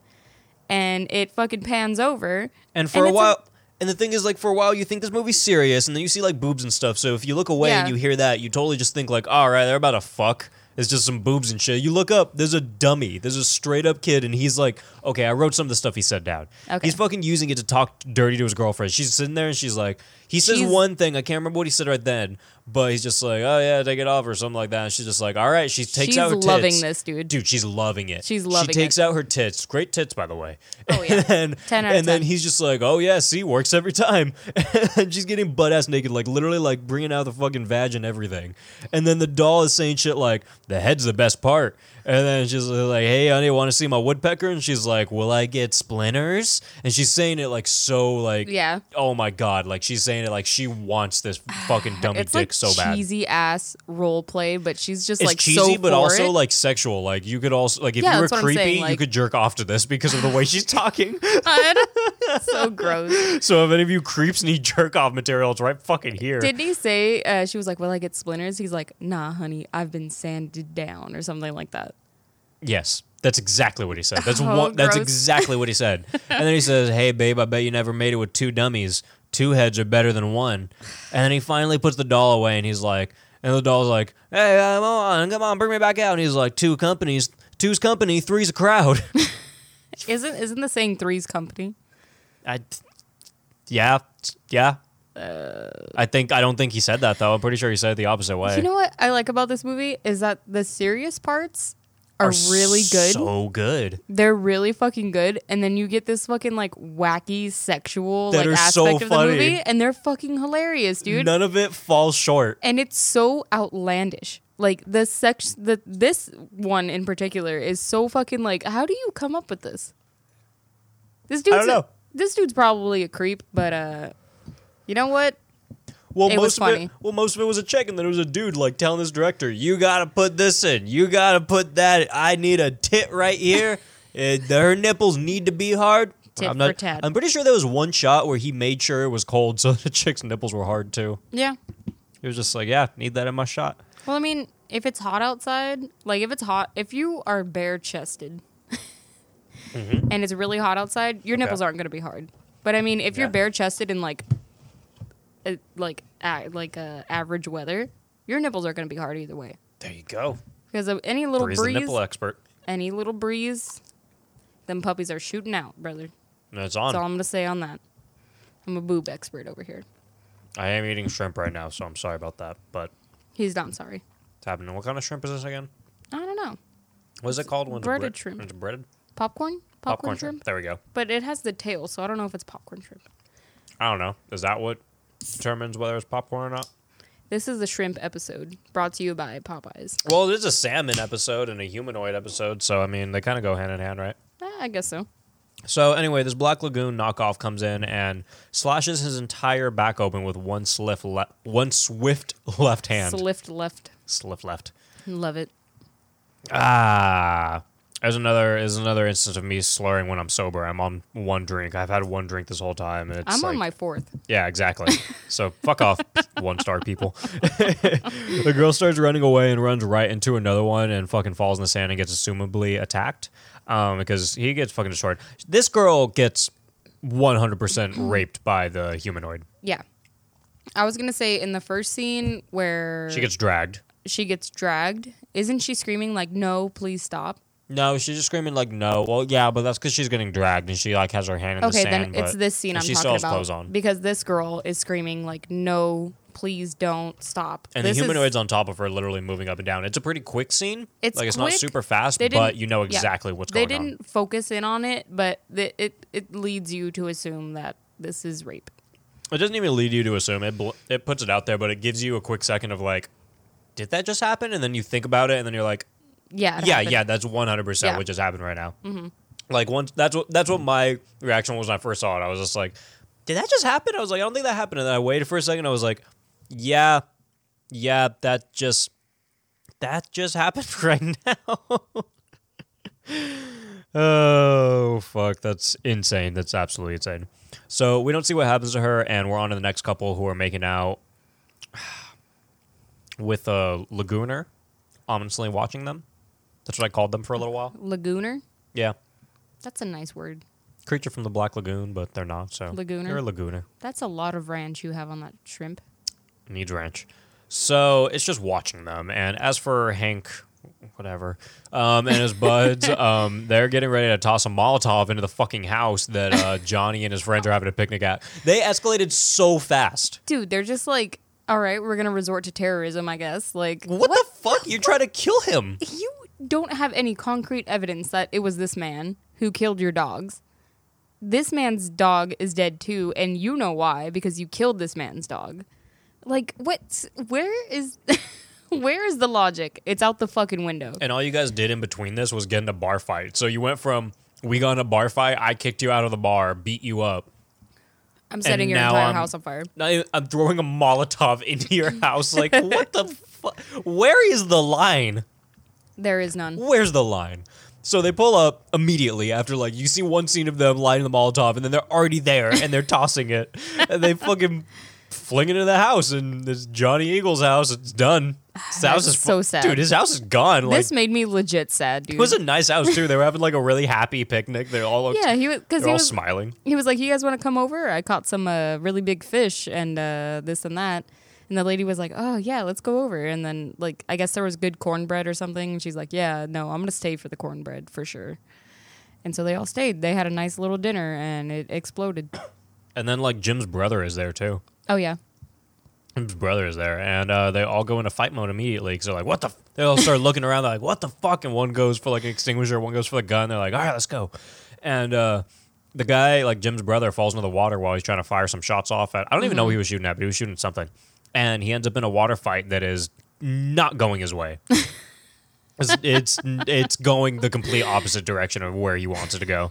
and it fucking pans over. And for a it's while, and the thing is, like, for a while, you think this movie's serious, and then you see like boobs and stuff. So if you look away and you hear that, you totally just think like, all right, they're about to fuck. It's just some boobs and shit. You look up, there's a dummy. There's a straight up kid, and he's like, okay, I wrote some of the stuff he said down. Okay. He's fucking using it to talk dirty to his girlfriend. She's sitting there and she's like, he says She's- one thing. I can't remember what he said right then, but he's just like, oh yeah, take it off or something like that. And she's just like, all right. She takes She's out her tits. loving this, dude. Dude, she's loving it. She's loving She takes it. out her tits. Great tits, by the way. Oh, yeah. and 10 out of and then he's just like, oh yeah, see, works every time. and she's getting butt ass naked, like literally like bringing out the fucking vag and everything. And then the doll is saying shit like, the head's the best part. And then she's like, hey, honey, want to see my woodpecker? And she's like, will I get splinters? And she's saying it like so like, Yeah. oh my god, like she's saying it like she wants this fucking dummy it's dick like so bad. cheesy ass role play, but she's just It's like cheesy, so but also it. like sexual. Like you could also like if Yeah, you were that's what I'm creepy, saying, you could jerk off to this because of the way she's talking. so gross. so if any of you creeps need jerk off material, it's right fucking here. Didn't he say uh, she was like, "Will I get splinters?" He's like, "Nah, honey, I've been sanded down" or something like that. Yes, that's exactly what he said. That's Oh, one, that's gross. exactly what he said. and then he says, "Hey, babe, I bet you never made it with two dummies. Two heads are better than one." And then he finally puts the doll away, and he's like, and the doll's like, "Hey, come on, come on, bring me back out." And he's like, two companies, two's company, three's a crowd." Isn't isn't the saying three's company? I, yeah, yeah. Uh, I think I don't think he said that though. I'm pretty sure he said it the opposite way. You know what I like about this movie is that the serious parts are, really good. So good. They're really fucking good, and then you get this fucking like wacky sexual That like are so aspect of the funny. movie, and they're fucking hilarious, dude. None of it falls short. and it's so outlandish. Like the sex, the this one in particular is so fucking like. How do you come up with this? This dude's don't know. this dude's probably a creep, but uh, you know what? Well, It most of it, well, most of it was a chick, and then it was a dude like telling this director, "You gotta put this in. You gotta put that. I need a tit right here. Uh, her nipples need to be hard." Tit I'm for tat. I'm pretty sure there was one shot where he made sure it was cold, so the chick's nipples were hard too. Yeah. He was just like, "Yeah, need that in my shot." Well, I mean, if it's hot outside, like if it's hot, if you are bare chested and it's really hot outside, your nipples Mm-hmm. Aren't going to be hard. But I mean, if you're bare chested and like, uh, like, uh, like uh, average weather, your nipples are going to be hard either way. There you go. Because of any little Bree's the nipple expert. any little breeze, them puppies are shooting out, brother. And it's That's all. I'm going to say on that. I'm a boob expert over here. I am eating shrimp right now, so I'm sorry about that, but He's not sorry. it's happening. What kind of shrimp is this again? I don't know. What is it called? When it's Breaded bread- shrimp. when it's breaded? Popcorn? Popcorn, shrimp? There we go. But it has the tail, so I don't know if it's popcorn shrimp. I don't know. Is that what determines whether it's popcorn or not? This is the shrimp episode brought to you by Popeyes. Well, there's a salmon episode and a humanoid episode, so I mean they kind of go hand in hand, right? Eh, I guess so. So anyway, this Black Lagoon knockoff comes in and slashes his entire back open with one swift, le- one swift left hand. Slift left. Swift left. Love it. Ah, there's another is another instance of me slurring when I'm sober. I'm on one drink. I've had one drink this whole time, and it's I'm like, on my fourth. Yeah, exactly. so fuck off, one star people. the girl starts running away and runs right into another one and fucking falls in the sand and gets assumably attacked um, because he gets fucking destroyed. This girl gets 100% raped by the humanoid. Yeah. I was gonna say in the first scene where She gets dragged. she gets dragged, isn't she screaming like "No, please stop"? No, she's just screaming like no. Well, yeah, but that's because she's getting dragged and she like has her hand in the sand. Okay, then it's this scene I'm she still talking has about clothes on. because this girl is screaming like "No, please don't stop." And This the is- humanoid's on top of her, literally moving up and down. It's a pretty quick scene. It's like it's not super fast, but you know yeah. exactly what's going on. They didn't focus in on it, but the, it it leads you to assume that this is rape. It doesn't even lead you to assume it. bl- It puts it out there, but it gives you a quick second of like, did that just happen? And then you think about it, and then you're like, Yeah. yeah, happened. yeah, that's 100 percent what just happened right now. Mm-hmm. Like once that's what that's what my reaction was when I first saw it. I was just like, did that just happen? I was like, I don't think that happened. And then I waited for a second. I was like, yeah, yeah, that just that just happened right now. oh fuck, that's insane. That's absolutely insane. So we don't see what happens to her, and we're on to the next couple who are making out with a Lagooner, ominously watching them. That's what I called them for a little while. Lagooner. Yeah. That's a nice word. Creature from the Black Lagoon, but they're not, so. Lagooner? They're a Lagooner. That's a lot of ranch you have on that shrimp. Needs ranch. So it's just watching them. And as for Hank, whatever, um, and his buds, um, they're getting ready to toss a Molotov into the fucking house that uh, Johnny and his friends are having a picnic at. They escalated so fast. Dude, they're just like, all right, we're gonna resort to terrorism, I guess. Like, What, the fuck? You're trying to kill him. you don't have any concrete evidence that it was this man who killed your dogs. This man's dog is dead too, and you know why because you killed this man's dog. Like, what? Where is, where is the logic? It's out the fucking window. And all you guys did in between this was get in a bar fight. So you went from we got in a bar fight, I kicked you out of the bar, beat you up, I'm setting your now entire I'm- house on fire. I- I'm throwing a Molotov into your house. Like, what the fuck? Where is the line? There is none. Where's the line? So they pull up immediately after like you see one scene of them lighting the Molotov, and then they're already there and they're tossing it, and they fucking fling it into the house, and this Johnny Eagle's house. It's done. His house is so sad. dude. His house is gone. Like This made me legit sad, dude. it was a nice house too. They were having like a really happy picnic. They all looked, yeah, he was because they're he all was smiling. he was like, "You guys want to come over? I caught some uh, really big fish and uh, this and that." And the lady was like, "Oh yeah, let's go over." And then like I guess there was good cornbread or something. And she's like, "Yeah, no, I'm gonna stay for the cornbread for sure." And so they all stayed. They had a nice little dinner, and it exploded. And then like Jim's brother is there too. Oh yeah, Jim's brother is there, and uh, they all go into fight mode immediately because they're like, "What the?" F-? They all start looking around. They're like, "What the fuck?" And one goes for like an extinguisher, one goes for the gun. They're like, "All right, let's go." And uh, the guy, like Jim's brother, falls into the water while he's trying to fire some shots off at. I don't even know who he was shooting at, but he was shooting something, and he ends up in a water fight that is not going his way. it's, it's it's going the complete opposite direction of where he wants it to go.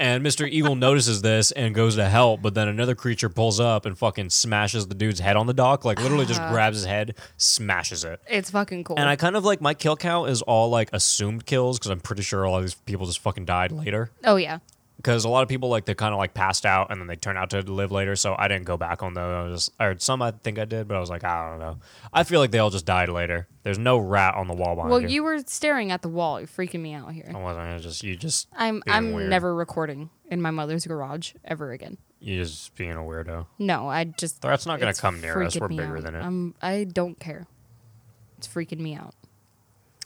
And Mr. Eagle notices this and goes to help, but then another creature pulls up and fucking smashes the dude's head on the dock. Like literally just uh-huh. grabs his head, smashes it. it's fucking cool. And I kind of like my kill count is all like assumed kills because I'm pretty sure all of these people just fucking died later. oh yeah, Because a lot of people like they kind of like passed out and then they turn out to live later. So I didn't go back on those. Or some I think I did, but I was like, I don't know. I feel like they all just died later. There's no rat on the wall behind well, you. you were staring at the wall. You're freaking me out here. I wasn't. I just you just I'm being I'm weird. never recording in my mother's garage ever again. You're just being a weirdo. No, I just That's not gonna it's come near us. freaking We're me bigger out. than it. I'm, I don't care. It's freaking me out.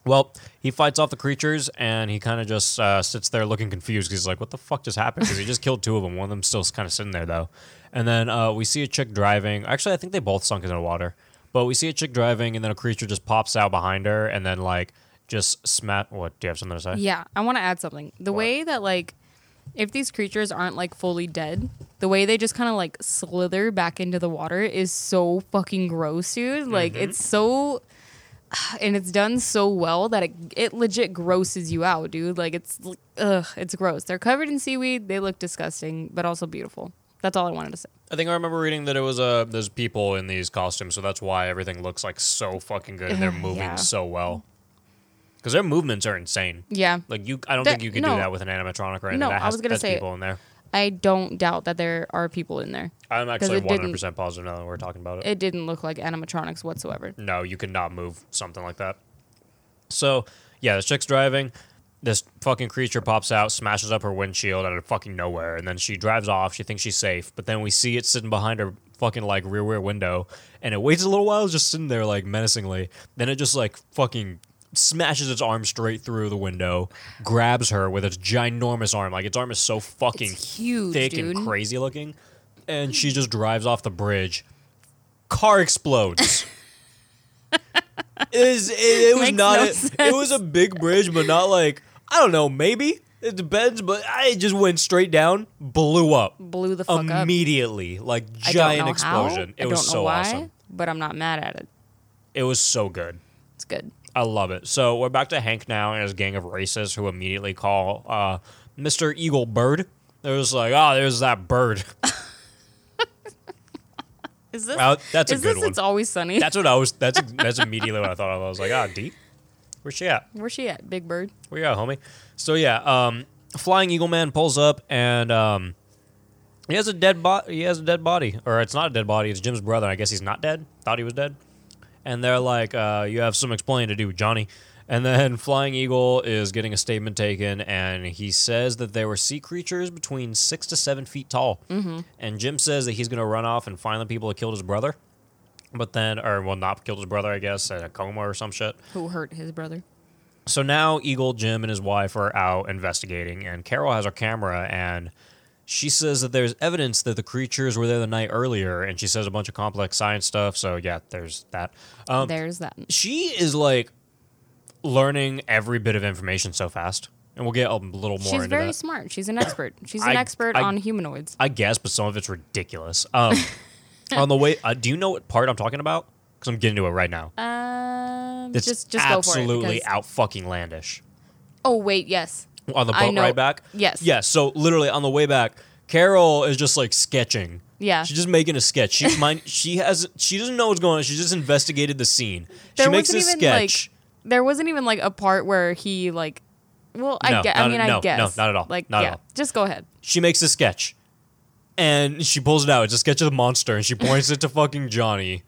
Well, he fights off the creatures and he kind of just uh, sits there looking confused because he's like, "What the fuck just happened?" Because he just killed two of them. One of them still kind of sitting there though. And then uh, we see a chick driving. Actually, I think they both sunk into the water. But we see a chick driving, and then a creature just pops out behind her, and then like just smack. What? Do you have something to say? Yeah, I want to add something. The What? way that like if these creatures aren't like fully dead, the way they just kind of like slither back into the water is so fucking gross, dude. Like Mm-hmm. it's so and it's done so well that it it legit grosses you out, dude. Like it's ugh, it's gross. They're covered in seaweed. They look disgusting, but also beautiful. That's all I wanted to say. I think I remember reading that it was uh, there's people in these costumes, so that's why everything looks like so fucking good. and They're moving Yeah. so well because their movements are insane. Yeah. Like you, I don't That- think you could no. do that with an animatronic right No, That I was gonna say- people in there. I don't doubt that there are people in there. I'm actually 100 percent positive now that we're talking about it. It didn't look like animatronics whatsoever. No, you cannot move something like that. So yeah, this chick's driving. This fucking creature pops out, smashes up her windshield out of fucking nowhere, and then she drives off. She thinks she's safe, but then we see it sitting behind her fucking like rear rear window, and it waits a little while, just sitting there like menacingly. Then it just like fucking smashes its arm straight through the window, grabs her with its ginormous arm. Like its arm is so fucking It's huge, thick dude. and crazy looking, and she just drives off the bridge. Car explodes. It, is, it, it was Makes not. no a- it was a big bridge, but not like I don't know. Maybe it depends, but I it just went straight down, blew up Blew the fuck up. immediately, like I don't giant know explosion. How. It I was don't know so why, awesome. but I'm not mad at it. It was so good. It's good. I love it. So we're back to Hank now and his gang of racists who immediately call uh, Mr. Eagle Bird. They're just like, oh, there's that bird. Is this? Well, that's a good this one. It's always sunny. That's what I was. That's that's immediately what I thought of. I was like, ah, D, where's she at? Where's she at, Big Bird? Where you at, homie? So yeah, um, Flying Eagle Man pulls up and um, he has a dead body. He has a dead body, or it's not a dead body. It's Jim's brother. I guess he's not dead. Thought he was dead. And they're like, uh, "You have some explaining to do, Johnny." And then Flying Eagle is getting a statement taken, and he says that there were sea creatures between six to seven feet tall. Mm-hmm. And Jim says that he's going to run off and find the people that killed his brother. But then, or well, not killed his brother, I guess, in a coma or some shit. Who hurt his brother? So now Eagle, Jim, and his wife are out investigating, and Carol has her camera, and she says that there's evidence that the creatures were there the night earlier, and she says a bunch of complex science stuff. So yeah, there's that. Um, There's that. she is like learning every bit of information so fast, and we'll get a little more She's very that. smart. She's an expert. She's an I- expert I- on humanoids. I guess, but some of it's ridiculous. Um, on the way, uh, do you know what part I'm talking about? Because I'm getting to it right now. Um, It's just just go for it. absolutely because- out fucking landish. Oh wait, yes. On the I boat know- ride back. yes. Yes. So literally on the way back, Carol is just like sketching Yeah. She's just making a sketch. She mind she has she doesn't know what's going on. She just investigated the scene. There she makes wasn't a even, sketch. like- There wasn't even like a part where he like. Well, I No, not- I mean, no, I no, guess. not at all. Like, Not at yeah. all. Just go ahead. she makes a sketch and she pulls it out. It's a sketch of the monster and she points it to fucking Johnny.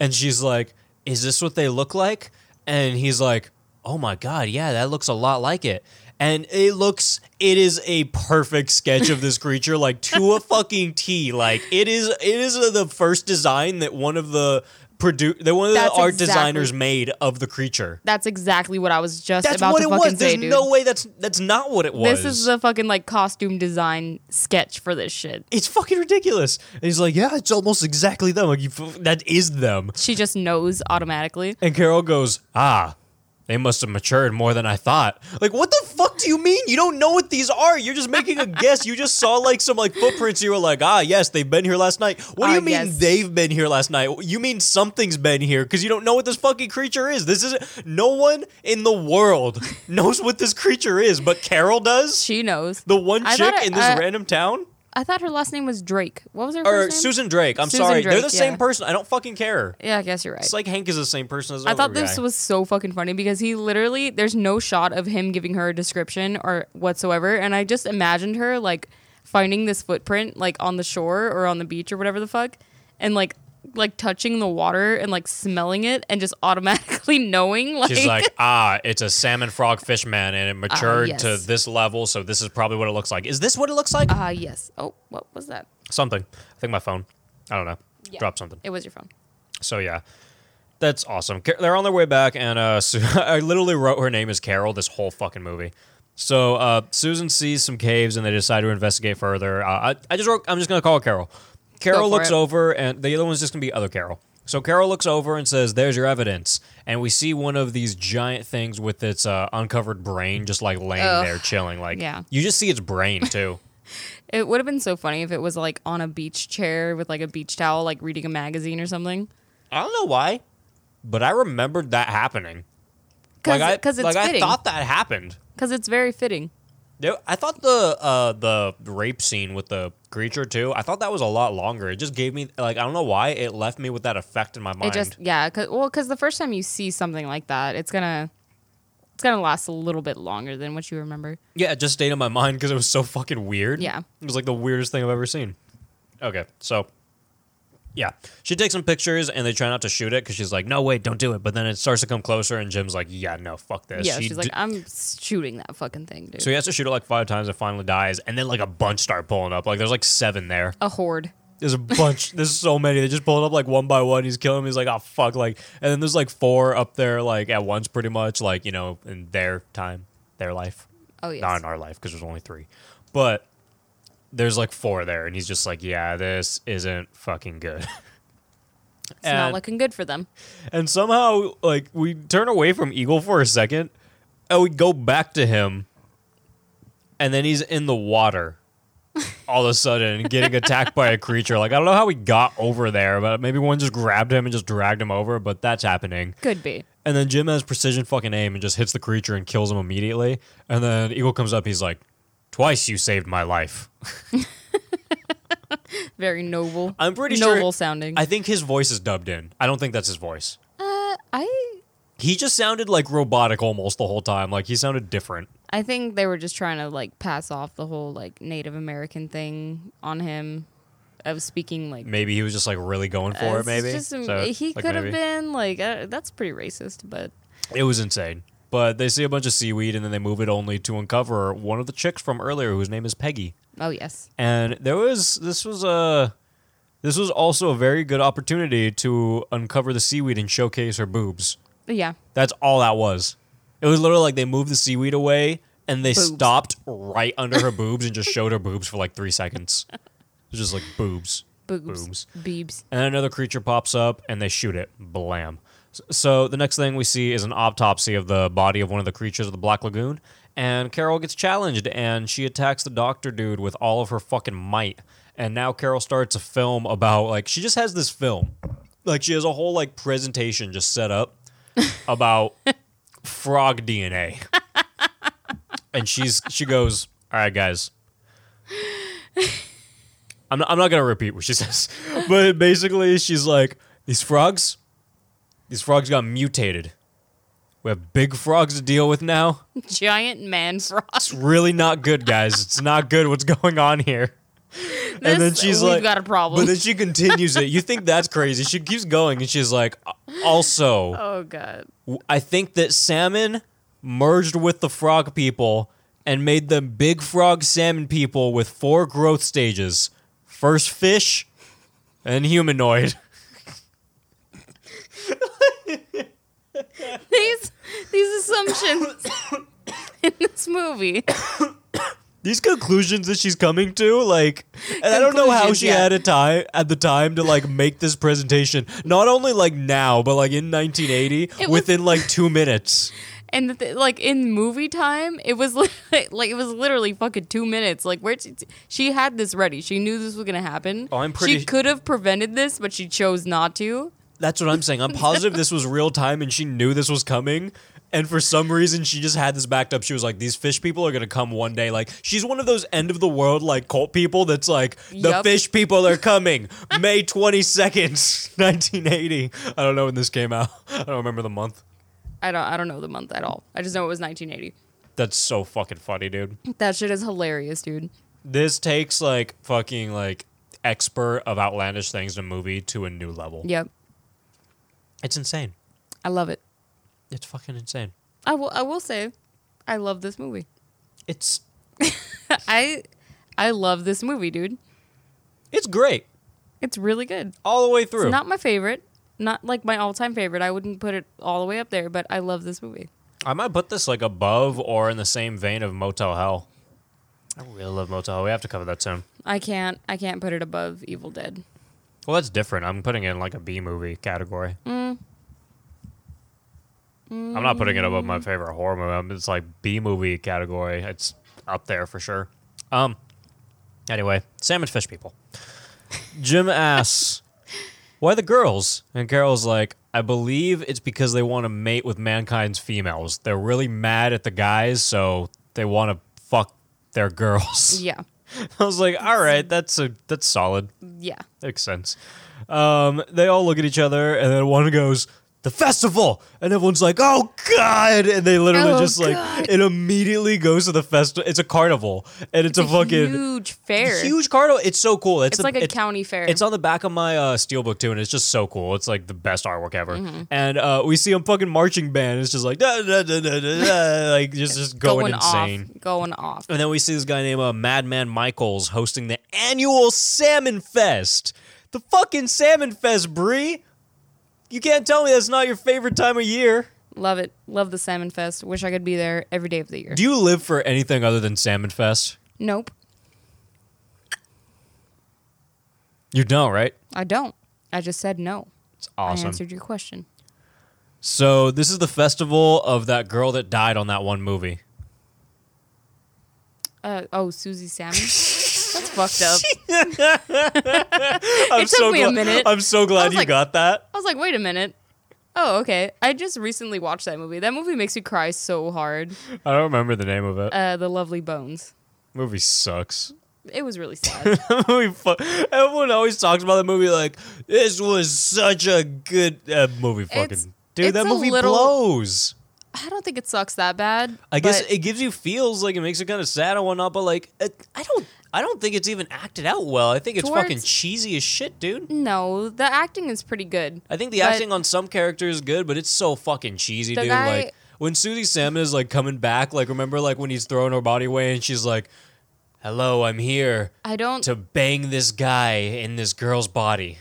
And she's like, Is this what they look like? And he's like, Oh my God, yeah, that looks a lot like it. And it looks, it is a perfect sketch of this creature, like to a fucking T. Like it is, it is the first design that one of the produ- that one of the art exactly- designers made of the creature. That's exactly what I was just That's about what to it fucking was. say, There's dude. no way that's that's not what it was. This is the fucking like costume design sketch for this shit. it's fucking ridiculous. And he's like, yeah, it's almost exactly them. Like, you, f- that is them. She just knows automatically. And Carol goes, ah, they must have matured more than I thought. Like, what the fuck do you mean? You don't know what these are. You're just making a guess. You just saw like some like footprints. You were like, ah, yes, they've been here last night. What do Ah, you mean yes. they've been here last night? You mean something's been here because you don't know what this fucking creature is. This is no one in the world knows what this creature is, but Carol does. She knows. The one I chick it- in this uh, random town. I thought her last name was Drake. What was her Or first name? Susan Drake. I'm Susan sorry. They're Drake, the same yeah. person. I don't fucking care. Yeah, I guess you're right. It's like Hank is the same person as I thought this guy. was so fucking funny because he literally there's no shot of him giving her a description or whatsoever, and I just imagined her like finding this footprint like on the shore or on the beach or whatever the fuck, and like like touching the water and like smelling it and just automatically knowing like, She's like, ah, it's a salmon frog fish man, and it matured to Ah, yes. this level, so this is probably what it looks like. Is this what it looks like? ah yes. Oh, what was that? something. I think my phone. I don't know. Yeah. Drop something. It was your phone. So yeah, that's awesome. They're on their way back, and uh, I literally wrote her name as Carol this whole fucking movie. So uh, Susan sees some caves, and they decide to investigate further. Uh, I, I just wrote. I'm just gonna call her Carol. Carol looks it. over, and the other one's just gonna be other Carol. So Carol looks over and says, "There's your evidence." And we see one of these giant things with its uh, uncovered brain, just like laying Ugh. there, chilling. Like Yeah. you just see its brain too. It would have been so funny if it was like on a beach chair with like a beach towel, like reading a magazine or something. I don't know why, but I remembered that happening. Because like I, it's like fitting. I thought that happened. Because it's very fitting. I thought the uh, the rape scene with the creature too. I thought that was a lot longer. It just gave me like I don't know why it left me with that effect in my mind. It just yeah, cause, well, because the first time you see something like that, it's gonna it's gonna last a little bit longer than what you remember. yeah, it just stayed in my mind because it was so fucking weird. Yeah. it was like the weirdest thing I've ever seen. Okay, so yeah, she takes some pictures and they try not to shoot it because she's like, no wait, don't do it. But then it starts to come closer and Jim's like, yeah, no, fuck this. yeah, She she's like, d- I'm shooting that fucking thing, dude. so he has to shoot it like five times. It finally dies, and then like a bunch start pulling up. Like there's like seven there. a horde. There's a bunch. there's so many. They just pull it up like one by one. He's killing them. He's like, oh fuck, like, and then there's like four up there like at once, pretty much, like you know, in their time, their life, Oh yes. not in our life because there's only three, but there's like four there, and he's just like, yeah, this isn't fucking good. it's not looking good for them. and somehow, like, we turn away from Eagle for a second, and we go back to him, and then he's in the water. All of a sudden, getting attacked by a creature. Like I don't know how he got over there, but maybe one just grabbed him and just dragged him over. But that's happening. Could be. And then Jim has precision fucking aim and just hits the creature and kills him immediately. And then Eagle comes up. He's like, "Twice you saved my life." Very noble. I'm pretty noble sure. sounding. I think his voice is dubbed in. I don't think that's his voice. uh, I He just sounded like robotic almost the whole time. Like he sounded different. I think they were just trying to like pass off the whole like Native American thing on him of speaking like. Maybe he was just like really going for it. Maybe just- So, he like, could have been like uh, that's pretty racist, but It was insane. But they see a bunch of seaweed and then they move it only to uncover one of the chicks from earlier whose name is Peggy. oh yes, And there was this was a this was also a very good opportunity to uncover the seaweed and showcase her boobs. yeah, That's all that was. It was literally like they moved the seaweed away and they Boobs. stopped right under her boobs and just showed her boobs for like three seconds. It was just like boobs. boobs, Boobs. beebs. And then another creature pops up and they shoot it. Blam. So the next thing we see is an autopsy of the body of one of the creatures of the Black Lagoon. And Carol gets challenged and she attacks the doctor dude with all of her fucking might. And now Carol starts a film about like she just has this film. Like she has a whole like presentation just set up about frog DNA. and she's she goes, "All right, guys. I'm not, I'm not gonna repeat what she says, but basically she's like, these frogs, these frogs got mutated. We have big frogs to deal with now. Giant man frog. It's really not good, guys. It's not good what's going on here. and then This- she's we've like, got a problem. But then she continues it. You think that's crazy? She keeps going, and she's like, also, oh god. I think that salmon merged with the frog people and made them big frog salmon people with four growth stages. First fish and humanoid. These these assumptions in this movie. These conclusions that she's coming to, like, and I don't know how she yeah. had a time at the time to like make this presentation. Not only like now, but like in 1980, It was- within like two minutes. And the th- like in movie time, it was li- like it was literally fucking two minutes. Like where she, she had this ready. She knew this was gonna happen. Oh, I'm pretty- She could have prevented this, but she chose not to. That's what I'm saying. I'm positive this was real time and she knew this was coming. And for some reason, she just had this backed up. She was like, "These fish people are gonna come one day." Like she's one of those end of the world like cult people. That's like, "The Yup. fish people are coming, May twenty second, 1980." I don't know when this came out. I don't remember the month. I don't I don't know the month at all. I just know it was 1980. That's so fucking funny, dude. That shit is hilarious, dude. This takes like fucking like expert of outlandish things in a movie to a new level. Yep, It's insane. I love it. It's fucking insane. I will I will say, I love this movie. It's I I love this movie, dude. it's great It's really good. all the way through. It's not my favorite, not like my all time favorite. I wouldn't put it all the way up there, but I love this movie. I might put this like above or in the same vein of Motel Hell. I really love Motel Hell. We have to cover that soon. I can't I can't put it above Evil Dead. Well, that's different. I'm putting it in like a B movie category. I'm not putting it above my favorite horror movie. It's like B movie category. It's up there for sure. Um. Anyway, salmon fish people. Jim asks, "Why the girls?" And Carol's like, "I believe it's because they want to mate with mankind's females. They're really mad at the guys, so they want to fuck their girls." Yeah. I was like, "All right, that's a that's solid." Yeah. Makes sense. Um, they all look at each other, and then one goes, "The festival," and everyone's like, "Oh God!" And they literally Oh, just like God. it immediately goes to the festival. It's a carnival, and it's a fucking huge fair. huge carnival. It's so cool. It's, It's the- like a county fair. It's on the back of my uh, steelbook too, and it's just so cool. It's like the best artwork ever. Mm-hmm. And uh, we see a fucking marching band. It's just like da, da, da, da, da, like just just going, insane. off. Going off. And then we see this guy named uh, Madman Michaels hosting the annual Salmon Fest. The fucking Salmon Fest, Bree. You can't tell me that's not your favorite time of year. Love it. Love the Salmon Fest. Wish I could be there every day of the year. Do you live for anything other than Salmon Fest? nope. You don't, right? I don't. I just said no. It's I awesome. answered your question. So this is the festival of that girl that died on that one movie. Uh, oh, Susie Salmon. That's fucked up. I'm It took me a minute. I'm so glad you like- got that. I was like, wait a minute. Oh, okay. I just recently watched that movie. That movie makes me cry so hard. I don't remember the name of it. Uh, the Lovely Bones. movie sucks. It was really sad. movie fu- Everyone always talks about the movie like this was such a good uh, movie. Fucking It's- dude, it's that movie little- blows. I don't think it sucks that bad. I guess it gives you feels like it makes it kind of sad and whatnot, but like it, I don't, I don't think it's even acted out well. I think it's fucking cheesy as shit, dude. no, the acting is pretty good. I think the But- acting on some characters is good, but it's so fucking cheesy, The dude. guy- like when Susie Salmon is like coming back, like remember like when he's throwing her body away and she's like, "Hello, I'm here I don't. to bang this guy in this girl's body."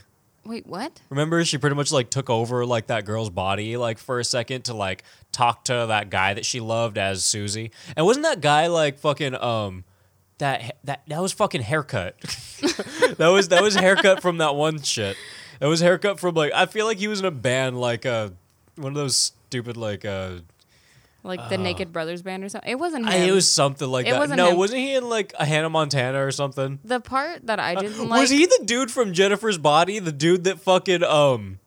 Wait, what? Remember, she pretty much like took over like that girl's body like for a second to like talk to that guy that she loved as Susie. And wasn't that guy like fucking um that that that was fucking haircut. that was that was haircut from that one shit. That was haircut from like I feel like he was in a band like uh one of those stupid like uh Like the Naked Brothers band or something? It wasn't him. I- it was something like It that. wasn't no, him. wasn't he in like a Hannah Montana or something? the part that I didn't like. was he the dude from Jennifer's Body? The dude that fucking um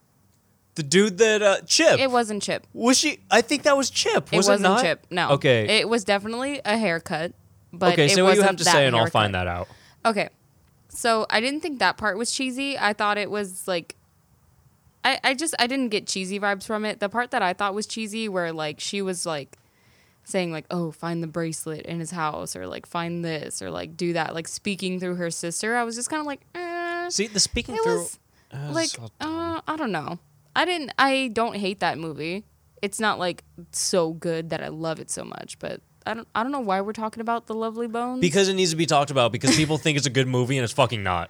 the dude that uh Chip. It wasn't Chip. Was she? I think that was Chip. It Was wasn't not? Chip. No. Okay. It was definitely a haircut. But okay. it Say what you wasn't have to say, and I'll haircut. find that out. Okay. So I didn't think that part was cheesy. I thought it was like I, I just I didn't get cheesy vibes from it. The part that I thought was cheesy where like she was like saying like, "Oh, find the bracelet in his house," or like find this, or like do that, like speaking through her sister. I was just kind of like, eh. See, the speaking it through. was uh, like, so uh, I don't know. I didn't. I don't hate that movie. It's not like so good that I love it so much, but I don't. I don't know why we're talking about the Lovely Bones because it needs to be talked about because people think it's a good movie and it's fucking not.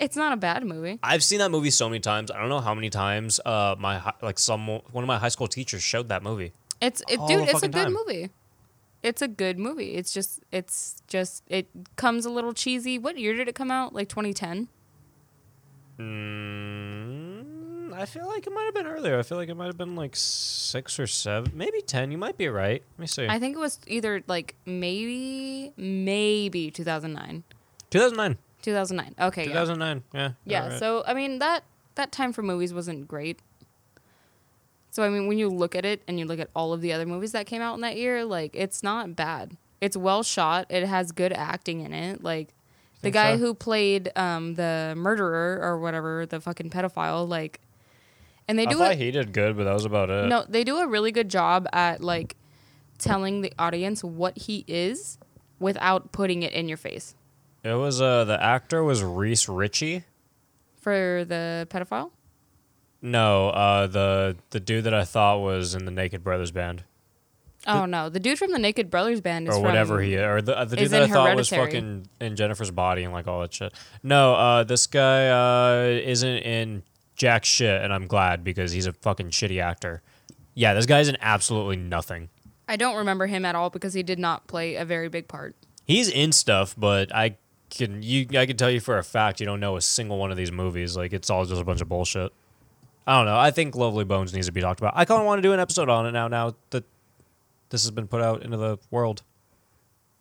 It's not a bad movie. I've seen that movie so many times. I don't know how many times. Uh, my hi- like some one of my high school teachers showed that movie. It's it, All dude. the It's a fucking good time. movie. It's a good movie. It's just it's just it comes a little cheesy. What year did it come out? Like 2010. Mm, I feel like it might have been earlier. I feel like it might have been like six or seven, maybe ten. You might be right. Let me see. I think it was either like maybe maybe 2009. 2009. 2009. Okay. 2009. Yeah. you're Yeah. right. So I mean that that time for movies wasn't great. So I mean, when you look at it and you look at all of the other movies that came out in that year, like it's not bad. It's well shot. It has good acting in it. Like the guy so? who played um, the murderer or whatever, the fucking pedophile, like, and they I do thought it. he did good, but that was about it. No, they do a really good job at like telling the audience what he is without putting it in your face. It was uh the actor was Reece Ritchie. For the pedophile, No, uh the the dude that I thought was in the Naked Brothers band oh no, the dude from the Naked Brothers band is or from, whatever he or the uh, the dude that I thought was Hereditary. fucking in Jennifer's body and like all that shit. No, uh this guy uh isn't in jack shit and I'm glad because he's a fucking shitty actor. Yeah, this guy's in absolutely nothing. I don't remember him at all because he did not play a very big part. He's in stuff, but I can you I can tell you for a fact you don't know a single one of these movies. Like it's all just a bunch of bullshit. I don't know. I think Lovely Bones needs to be talked about. I kind of want to do an episode on it now. Now that this has been put out into the world,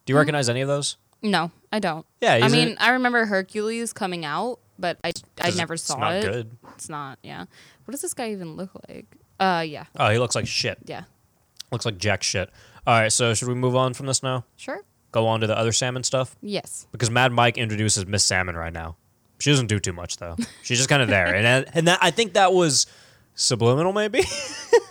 do you recognize any of those? No, I don't. Yeah, I mean. I remember Hercules coming out, but I I never it's saw not it. good. It's not. Yeah. What does this guy even look like? Uh, yeah, Oh, he looks like shit. yeah. Looks like jack shit. All right, so should we move on from this now? Sure. Go on to the other salmon stuff Yes. because Mad Mike introduces Miss Salmon right now. She doesn't do too much though. She's just kind of there, and and that I think that was subliminal, maybe.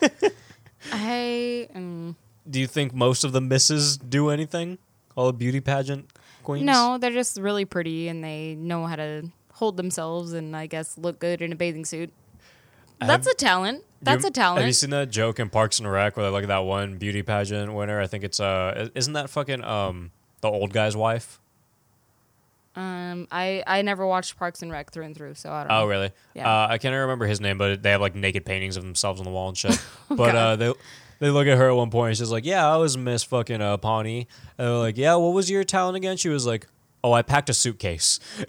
I um, Do you think most of the misses do anything? All the beauty pageant queens? no, they're just really pretty and they know how to hold themselves and I guess look good in a bathing suit. That's Have- a talent. You- That's a talent. Have you seen that joke in Parks and Rec where they look at that one beauty pageant winner? I think it's uh, isn't that fucking um the old guy's wife? um, I I never watched Parks and Rec through and through, so I don't know. Oh, really? Yeah. Uh, I can't remember his name, but they have like naked paintings of themselves on the wall and shit. but uh, they they look at her at one point. And she's like, "Yeah, I was Miss fucking uh, Pawnee." And they're like, "Yeah, what was your talent again?" She was like, "Oh, I packed a suitcase."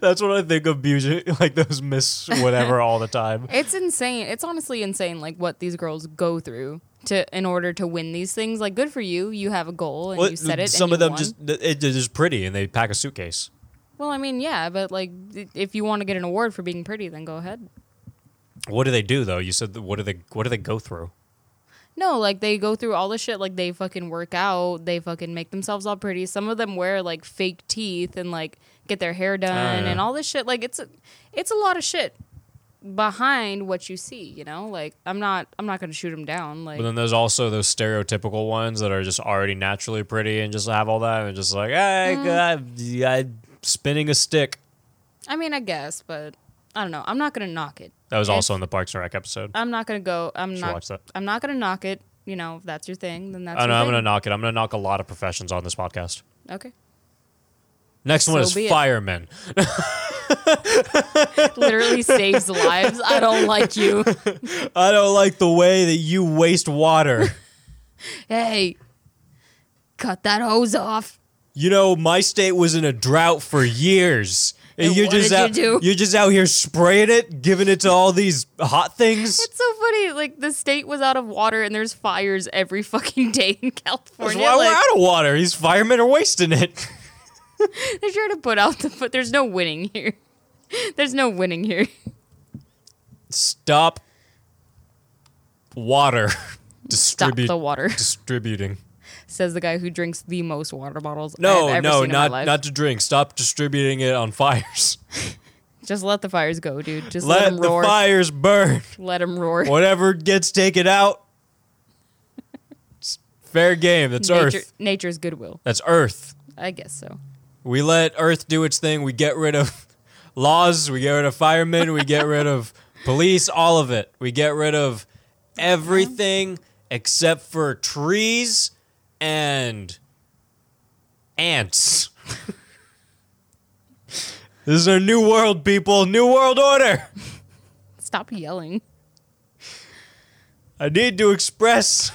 That's what I think of beauty, like those Miss whatever all the time. It's insane. It's honestly insane, like what these girls go through to in order to win these things. Like, good for you. You have a goal and Well, you set it. Some and of you them won. just it, just pretty and they pack a suitcase. Well, I mean, yeah, but like, if you want to get an award for being pretty, then go ahead. What do they do though? You said that- what do they what do they go through? No, like they go through all the shit. Like they fucking work out. They fucking make themselves all pretty. Some of them wear like fake teeth and like get their hair done Oh, yeah. and all this shit. Like it's a, it's a lot of shit behind what you see. You know, like I'm not I'm not gonna shoot them down. Like But then there's also those stereotypical ones that are just already naturally pretty and just have all that and just like, hey, Mm. I, I, spinning a stick. I mean, I guess, but I don't know. I'm not gonna knock it. That was also in the Parks and Rec episode. I'm not gonna go. I'm Should not. watch that. I'm not gonna knock it. You know, if that's your thing, then that's. I know your I'm gonna knock it. I'm gonna knock a lot of professions on this podcast. Okay. Next one So is be it. firemen. Literally saves lives. I don't like you. I don't like the way that you waste water. Hey, cut that hose off. you know, my state was in a drought for years. And you're just did you out. You're just out here spraying it, giving it to all these hot things. It's so funny. Like the state was out of water, and there's fires every fucking day in California. That's why we're out of water. These firemen are wasting it. they're trying to put out the. But there's no winning here. There's no winning here. Stop water Stop the water. distributing. Says the guy who drinks the most water bottles. No, no, seen in my not not to drink. Stop distributing it on fires. Just let the fires go, dude. Just let, Let them the fires burn. Let them roar. Whatever gets taken out, fair game. That's Nature, Earth. nature's goodwill. That's Earth. I guess so. We let Earth do its thing. We get rid of laws. We get rid of firemen. We get rid of police. All of it. We get rid of everything except for trees and ants. this is our new world, people. New world order. Stop yelling. I need to express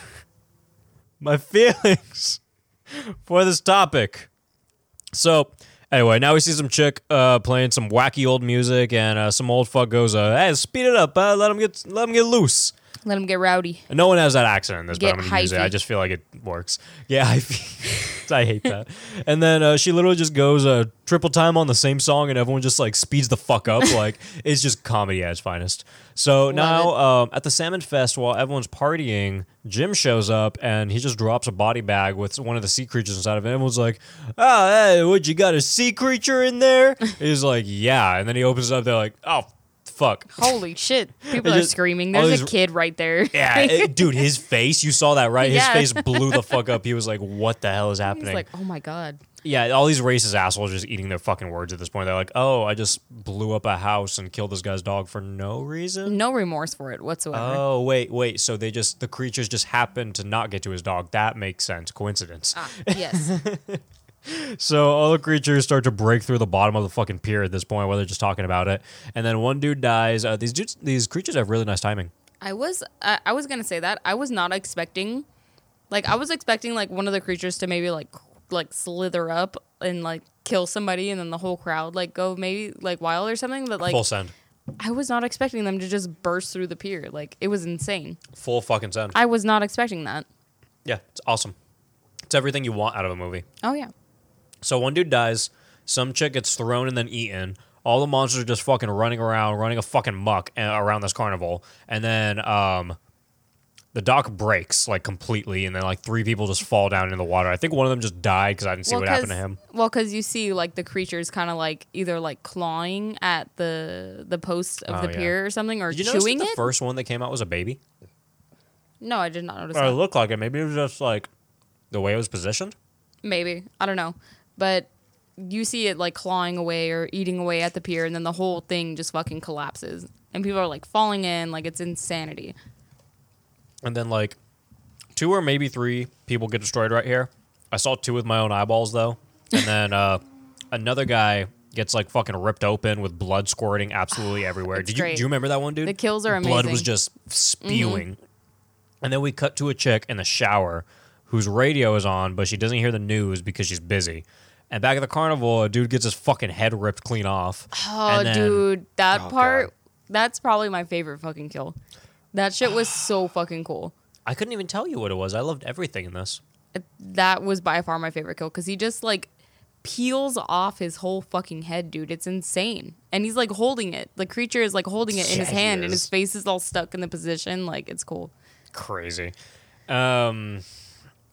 my feelings for this topic. So, anyway, now we see some chick uh, playing some wacky old music, and uh, some old fuck goes, uh, "Hey, speed it up! Uh, let him get, let him get loose." Let them get rowdy. No one has that accent in this, Get but I'm gonna use it. hyphy. I just feel like it works. Yeah, hyphy. I hate that. And then uh, she literally just goes uh, triple time on the same song, and everyone just like speeds the fuck up. like it's just comedy at its finest. So now um, at the Salmon Fest, while everyone's partying, Jim shows up and he just drops a body bag with one of the sea creatures inside of it. Everyone's like, "Oh, hey, what? You got a sea creature in there?" He's like, "Yeah." And then he opens it up. They're like, "Oh." Fuck. Holy shit. People It are screaming. There's a kid right there. Yeah, it- dude, his face, you saw that, right? His Yeah. face blew the fuck up. He was like, what the hell is He's happening? like, oh my God. yeah, all these racist assholes just eating their fucking words at this point. They're like, oh, I just blew up a house and killed this guy's dog for no reason. No remorse for it whatsoever. Oh, wait, wait. So they just, the creatures just happened to not get to his dog. That makes sense. Coincidence. Ah, yes. So all the creatures start to break through the bottom of the fucking pier at this point while they're just talking about it. And then one dude dies. Uh, these dudes, these creatures have really nice timing. I was I, I was gonna say that I was not expecting, like I was expecting like one of the creatures to maybe like like slither up and like kill somebody and then the whole crowd like go maybe like wild or something. But like Full send. I was not expecting them to just burst through the pier. Like it was insane. Full fucking send. I was not expecting that. Yeah, it's awesome. It's everything you want out of a movie. Oh yeah. So one dude dies, some chick gets thrown and then eaten. All the monsters are just fucking running around, running a fucking muck uh, around this carnival, and then um, the dock breaks like completely, and then like three people just fall down in the water. I think one of them just died because I didn't see what happened to him. Well, because you see like the creatures kind of like either like clawing at the the post of Oh, the yeah. pier or something or Did you notice that chewing the it. first one that came out was a baby? no, I did not notice Or it looked like it. Maybe it was just like the way it was positioned. Maybe I don't know, but you see it like clawing away or eating away at the pier, and then the whole thing just fucking collapses, and people are like falling in, like it's insanity. And then like two or maybe three people get destroyed right here. I saw two with my own eyeballs though. And then uh, another guy gets like fucking ripped open with blood squirting absolutely everywhere. It's Did you great. do you remember that one, dude? The kills are amazing. Blood was. Mm-hmm. just spewing. And then we cut to a chick in the shower whose radio is on, but she doesn't hear the news because she's busy. And back at the carnival, a dude gets his fucking head ripped clean off. Oh, then- dude, that Oh, part, God. that's probably my favorite fucking kill. That shit was so fucking cool. I couldn't even tell you what it was. I loved everything in this. That was by far my favorite kill because he just like peels off his whole fucking head, dude. It's insane. And he's like holding it. The creature is like holding it in his Yeah, he hand, and his face is all stuck in the position. Like, it's cool. crazy. Um,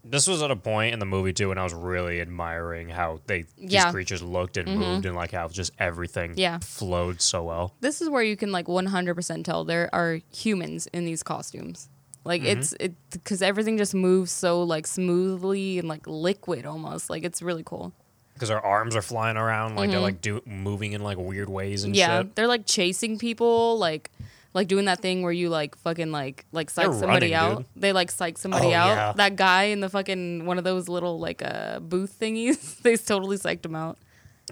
this was at a point in the movie too when I was really admiring how they these Yeah. Mm-hmm. creatures looked and moved and like how just everything Yeah. flowed so well. This is where you can like 100% tell there are humans in these costumes. Like Mm-hmm. it's it because everything just moves so like smoothly and like liquid almost. Like it's really cool. Because their arms are flying around, like they're like do- moving in like weird ways and Mm-hmm. Yeah, shit. they're like chasing people, like like doing that thing where you like fucking like like psych They're somebody running, out. dude. They like psych somebody Oh, out. yeah. That guy in the fucking one of those little like uh booth thingies. they totally psyched him out.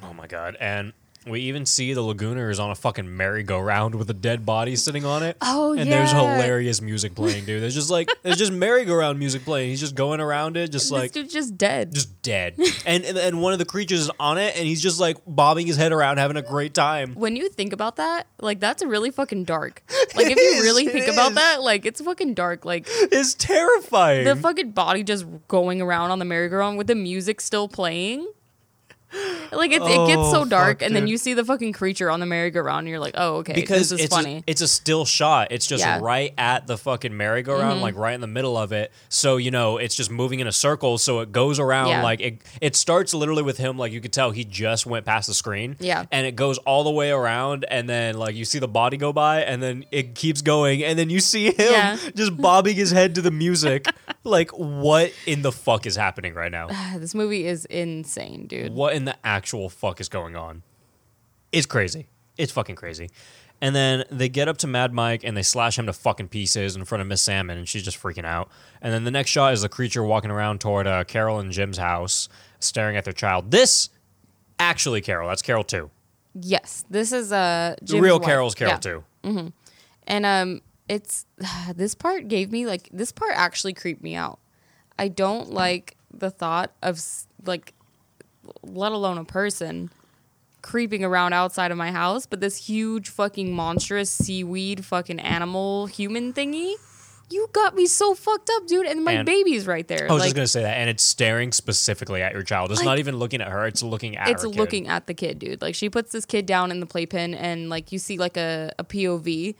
Oh my god! And we even see the Lagooners on a fucking merry-go-round with a dead body sitting on it. Oh, and there's hilarious music playing, dude. There's just like there's just merry-go-round music playing. He's just going around it, just like dude's just dead. just dead. and, and and one of the creatures is on it, and he's just like bobbing his head around, having a great time. when you think about that, like that's really fucking dark. Like if you is, really think about is. that, like it's fucking dark. Like It's terrifying. the fucking body just going around on the merry-go-round with the music still playing. Like it, it gets so Oh, dark, fuck, and then dude. you see the fucking creature on the merry-go-round, and you're like, "Oh, okay, because this is it's funny." A, it's a still shot. It's just Yeah. Mm-hmm. right at the fucking merry-go-round, like right in the middle of it. So you know, it's just moving in a circle. So it goes around Yeah. like it. It starts literally with him, like you could tell he just went past the screen. Yeah. and it goes all the way around, and then like you see the body go by, and then it keeps going, and then you see him Yeah. just bobbing his head to the music. like what in the fuck is happening right now? this movie is insane, dude. what in the actual fuck is going on? It's crazy. It's fucking crazy. And then they get up to Mad Mike and they slash him to fucking pieces in front of Miss Salmon, and she's just freaking out. And then the next shot is the creature walking around toward uh, Carol and Jim's house, staring at their child. This, actually, Carol. That's Carol too. Yes, this is uh, The real wife. Carol's Carol Yeah. too. And um, it's this part gave me like this part actually creeped me out. I don't like the thought of like, let alone a person creeping around outside of my house, but this huge fucking monstrous seaweed fucking animal human thingy. You got me so fucked up, dude, and my And- baby's right there. I was like, just gonna say that, and it's staring specifically at your child. It's Like- not even looking at her; it's looking at. it's her kid. looking at the kid, dude. Like she puts this kid down in the playpen, and like you see like a, a POV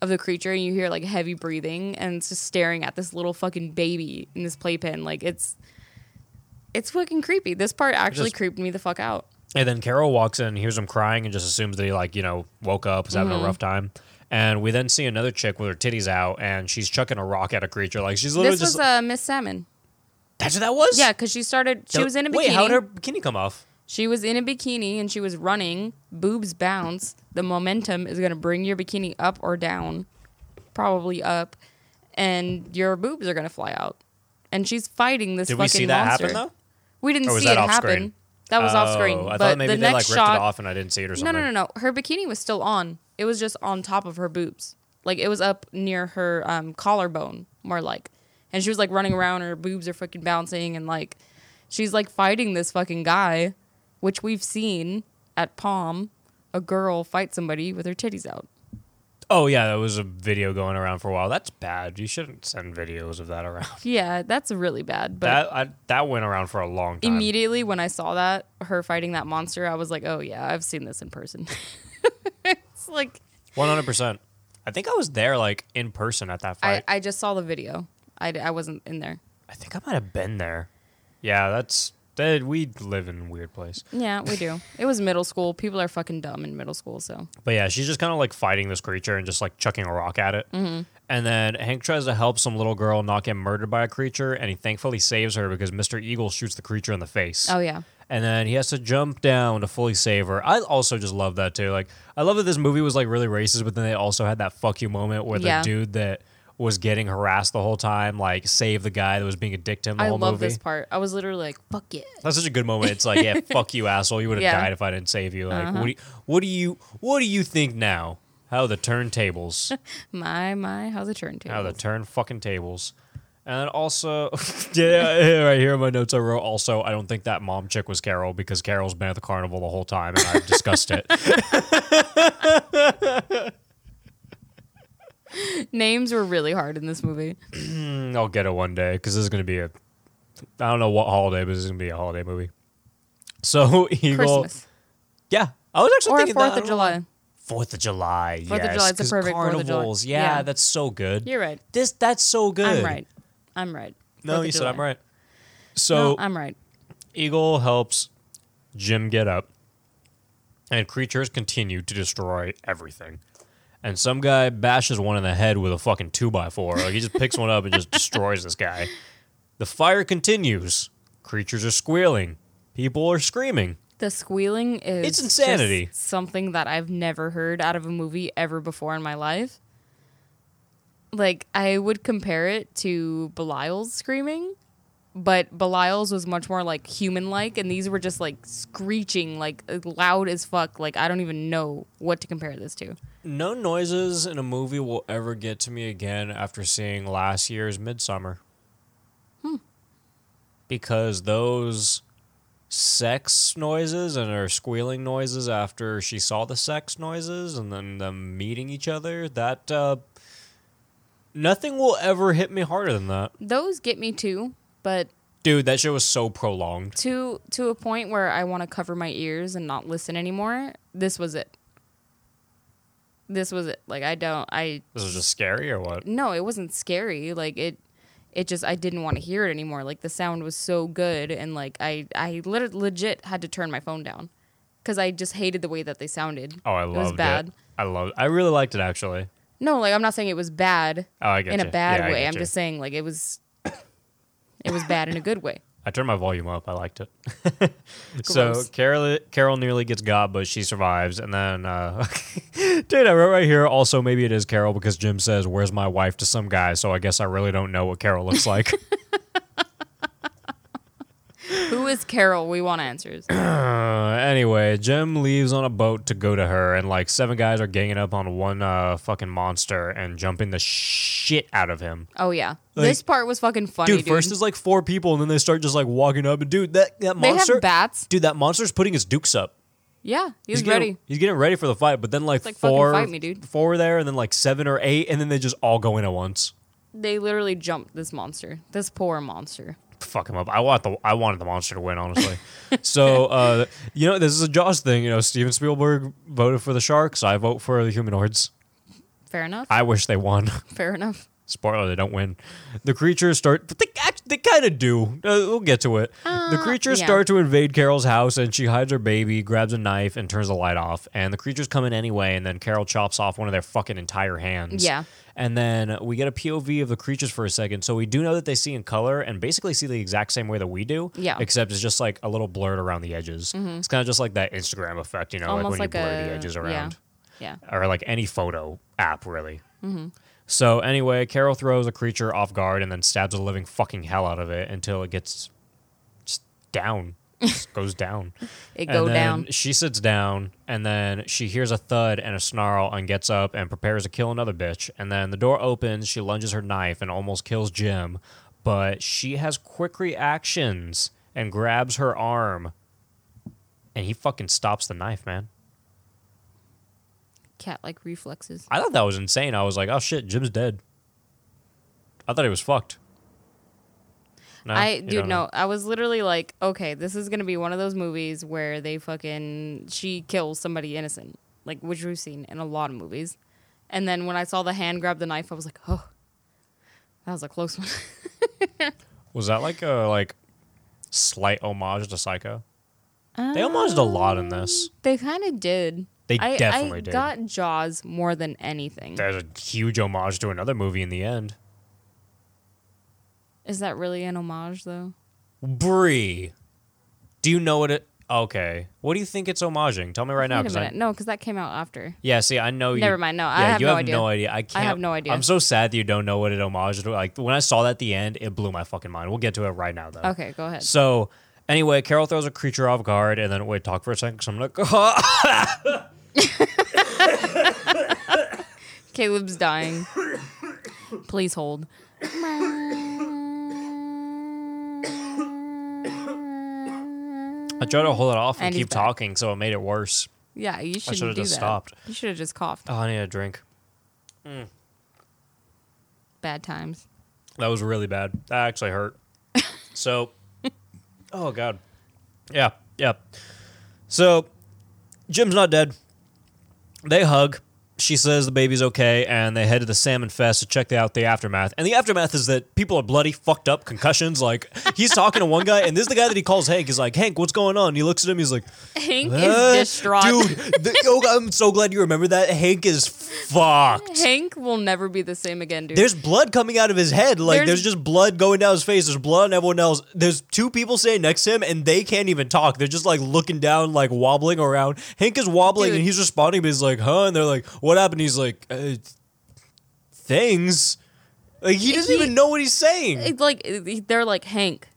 of the creature, and you hear like heavy breathing, and it's just staring at this little fucking baby in this playpen. Like it's it's fucking creepy. This part actually Just- creeped me the fuck out. And then Carol walks in, hears him crying, and just assumes that he like you know woke up, is having a rough time. And we then see another chick with her titties out, and she's chucking a rock at a creature. Like she's literally This was uh, Miss Salmon. that's what that was. Yeah, because she started. She was in a bikini. Wait, how did her bikini come off? She was in a bikini and she was running. Boobs bounce. The momentum is going to bring your bikini up or down, probably up, and your boobs are going to fly out. And she's fighting this Did fucking we see that monster. happen though? We didn't was see it off happen. screen? That was off Oh, screen. I but thought maybe the they next like ripped shot, it off and I didn't see it or no, something. no, no, no. Her bikini was still on. It was just on top of her boobs. Like it was up near her um, collarbone, more like. And she was like running around. Her boobs are fucking bouncing, and like she's like fighting this fucking guy, which we've seen at Palm. A girl fight somebody with her titties out. Oh yeah, that was a video going around for a while. That's bad. You shouldn't send videos of that around. Yeah, that's really bad. But that I, that went around for a long time. immediately when I saw that her fighting that monster, I was like, oh yeah, I've seen this in person. it's like One hundred percent. I think I was there like in person at that I, fight. I just saw the video. I, I wasn't in there. I think I might have been there. Yeah, that's that. We live in a weird place. Yeah, we do. It was middle school. People are fucking dumb in middle school, so But yeah, she's just kind of like fighting this creature and just like chucking a rock at it. Mm-hmm. And then Hank tries to help some little girl not get murdered by a creature, and he thankfully saves her because Mr. Eagle shoots the creature in the face. oh yeah. And then he has to jump down to fully save her. I also just love that too. Like, I love that this movie was like really racist, but then they also had that fuck you moment where the dude that was getting harassed the whole time, like, save the guy that was being a dick to him the I whole love movie. this part. I was literally like, "Fuck yeah!" That's such a good moment. It's like, yeah, fuck you, asshole. You would have Yeah. Uh-huh. died if I didn't save you. Like, what do you, what do you, what do you think now? How the turntables? My my, how's the turn to? How the turn fucking tables? And also, yeah, yeah, right here in my notes I wrote. Also, I don't think that mom chick was Carol because Carol's been at the carnival the whole time, and I've discussed it. Names were really hard in this movie. I'll get it one day because this is gonna be a, I don't know what holiday, but this is gonna be a holiday movie. So Eagle, Christmas yeah, I was actually or thinking that, Fourth of. July. Fourth of July. Fourth of yes, July, it's a 'cause perfect Fourth of July. carnivals. Yeah, Yeah. that's so good. You're right. This that's so good. I'm right. I'm right. No, Fourth of you said July. I'm right. So No, I'm right. Eagle helps Jim get up, and creatures continue to destroy everything. And some guy bashes one in the head with a fucking two by four. Like he just picks one up and just destroys this guy. The fire continues. Creatures are squealing. People are screaming. The squealing is It's insanity. something that I've never heard out of a movie ever before in my life. Like I would compare it to Belial's screaming, but Belial's was much more like human-like, and these were just like screeching, like loud as fuck. Like I don't even know what to compare this to. No noises in a movie will ever get to me again after seeing last year's Midsommar. Hmm. Because those sex noises and her squealing noises after she saw the sex noises and then them meeting each other, that uh nothing will ever hit me harder than that. Those get me too, but Dude, that shit was so prolonged. to to a point where I want to cover my ears and not listen anymore. This was it. This was it. Like I don't I This was just scary or what? no, it wasn't scary. Like it it just I didn't want to hear it anymore. Like the sound was so good and like I I lit- legit had to turn my phone down cuz I just hated the way that they sounded. Oh, I love it was bad. it. I loved. I really liked it actually. No, like I'm not saying it was bad Oh, I get in a bad Yeah, way. I'm you. just saying like it was it was bad in a good way. I turned my volume up. I liked it. so Carol, Carol nearly gets got, but she survives. And then, uh, dude, I wrote right here. Also, maybe it is Carol because Jim says, "Where's my wife?" to some guy. So I guess I really don't know what Carol looks like. Is Carol? We want answers. anyway, Jim leaves on a boat to go to her, and like seven guys are ganging up on one uh, fucking monster and jumping the shit out of him. Oh yeah. Like- this part was fucking funny, Dude, dude. first is like four people, and then they start just like walking up. And dude, that that they monster, have bats. dude, that monster's putting his dukes up. Yeah, he's, getting, ready. He's getting ready for the fight, but then like, like, fucking four, fight me, dude. four there, and then like seven or eight, and then they just all go in at once. They literally jumped this monster. This poor monster. Fuck him up. I want the I wanted the monster to win, honestly. so uh, you know, this is a Jaws thing. You know, Steven Spielberg voted for the sharks. I vote for the humanoids. Fair enough. I wish they won. Fair enough. Spoiler: they don't win. The creatures start, but they act, they kind of do. Uh, we'll get to it. the creatures yeah. start to invade Carol's house, and she hides her baby, grabs a knife, and turns the light off. And the creatures come in anyway, and then Carol chops off one of their fucking entire hands. Yeah. And then we get a POV of the creatures for a second, so we do know that they see in color and basically see the exact same way that we do. Yeah. Mm-hmm. Except it's just like a little blurred around the edges. It's kind of just like that Instagram effect, you know, like when like you blur a the edges around Yeah. or like any photo app really. So anyway, Carol throws a creature off guard and then stabs the living fucking hell out of it until it gets just down, goes down. It go down. She sits down and then she hears a thud and a snarl and gets up and prepares to kill another bitch. And then the door opens, she lunges her knife and almost kills Jim, but she has quick reactions and grabs her arm. And he fucking stops the knife, man. Cat like reflexes. I thought that was insane. I was like, oh shit, Jim's dead. I thought he was fucked. No, I dude no, know? I was literally like, okay, this is gonna be one of those movies where they fucking she kills somebody innocent, like which we've seen in a lot of movies. And then when I saw the hand grab the knife, I was like, oh, that was a close one. Was that like a like slight homage to Psycho? They homaged a lot in this. Um, they kind of did. They I, definitely I did. got Jaws more than anything. There's a huge homage to another movie in the end. Is that really an homage though? Bree, do you know what it? Okay, what do you think it's homaging? Tell me right now, Wait a because I no, because that came out after. yeah, see, I know you. Never mind, no, I yeah, have you no have idea. no idea. I can't. have no idea. I'm so sad that you don't know what it homaged. to. Like when I saw that at the end, it blew my fucking mind. We'll get to it right now, though. Okay, go ahead. So anyway, Carol throws a creature off guard, and then wait, talk for a second, because I'm like, Caleb's dying. Please hold. I tried to hold it off and, And keep back. talking, so it made it worse. Yeah, you shouldn't should've just that. stopped. You should have just coughed. Oh, I need a drink. Mm. Bad times. That was really bad. That actually hurt. so, oh god, yeah, yeah. So, Jim's not dead. They hug. She says the baby's okay, and they head to the Salmon Fest to check out the aftermath. And the aftermath is that people are bloody, fucked up, concussions. Like he's talking to one guy, and this is the guy that he calls Hank. He's like, Hank, what's going on? And he looks at him. He's like, Hank "Uh, is distraught. dude. the- oh, I'm so glad you remember that. Hank is fucked. Hank will never be the same again, dude. There's blood coming out of his head. Like there's, There's- just blood going down his face. There's blood on everyone else. There's two people sitting next to him and they can't even talk. They're just like looking down, like wobbling around. Hank is wobbling Dude. and he's responding, but he's like, huh? And they're like, what happened? He's like, uh, things. Like he doesn't He- even know what he's saying. It's like they're like Hank,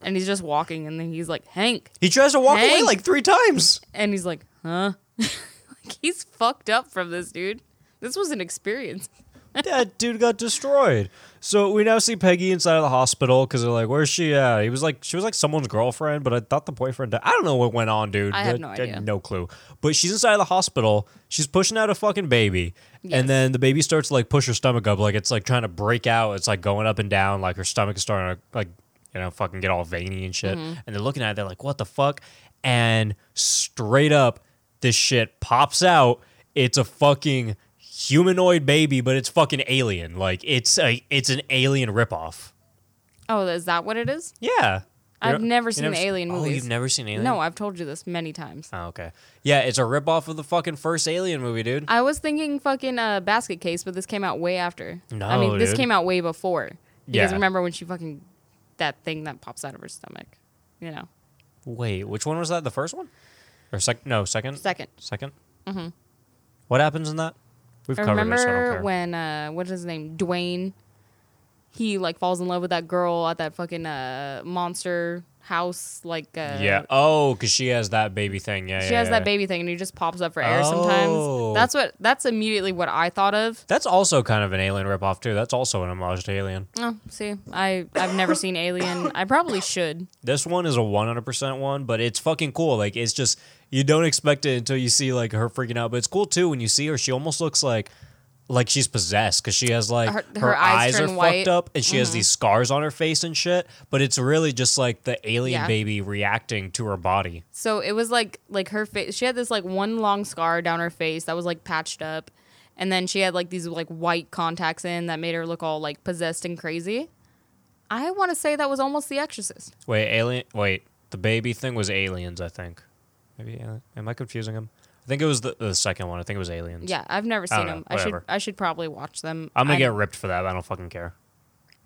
and he's just walking, and then he's like Hank, He tries to walk away Hank. like three times. and he's like, huh? like he's fucked up from this, dude. This was an experience. that dude got destroyed. So we now see Peggy inside of the hospital because they're like, "Where's she at?" He was like, "She was like someone's girlfriend," but I thought the boyfriend. Died. I don't know what went on, dude. I have no idea. no clue. But she's inside of the hospital. She's pushing out a fucking baby, Yes. and then the baby starts to like push her stomach up, like it's like trying to break out. It's like going up and down, like her stomach is starting to like. you know, fucking get all veiny and shit. Mm-hmm. And they're looking at it, they're like, what the fuck? And straight up, this shit pops out. It's a fucking humanoid baby, but it's fucking alien. Like it's a it's an alien ripoff. Oh, is that what it is? Yeah. I've know- never seen se- Alien Oh, movies. you've never seen Alien? No, I've told you this many times. Oh, okay. Yeah, it's a ripoff of the fucking first Alien movie, dude. I was thinking fucking uh, Basket Case, but this came out way after. No, I mean, this came out way before. Because Yeah. remember when she fucking that thing that pops out of her stomach, you know. Wait, which one was that? The first one? Or second? No, second. Second. 2nd Mm-hmm. What happens in that? We've I covered it, so I don't remember care. when uh what's his name? Duane. He like falls in love with that girl at that fucking uh monster house like uh yeah. Oh, because she has that baby thing. Yeah, She yeah, has yeah. that baby thing and he just pops up for air Oh. sometimes. That's what that's immediately what I thought of. That's also kind of an Alien ripoff too. That's also an homage to Alien. Oh, see, I I've never seen Alien. I probably should. This one is a 100% one, but it's fucking cool. Like it's just you don't expect it until you see like her freaking out. But it's cool too when you see her. She almost looks like like she's possessed because she has like her, Her- her eyes eyes, are white. Mm-hmm. fucked up and she has these scars on her face and shit. But it's really just like the alien Yeah. baby reacting to her body. So it was like like her face. She had this like one long scar down her face that was like patched up, and then she had like these like white contacts in that made her look all like possessed and crazy. I want to say that was almost The Exorcist. Wait, alien. Wait, the baby thing was aliens. I think. Maybe alien. Am I confusing him? I think it was the, the second one. I think it was aliens. Yeah, I've never I seen don't know, them. I should whatever. I should probably watch them. I'm gonna I- get ripped for that. but I don't fucking care.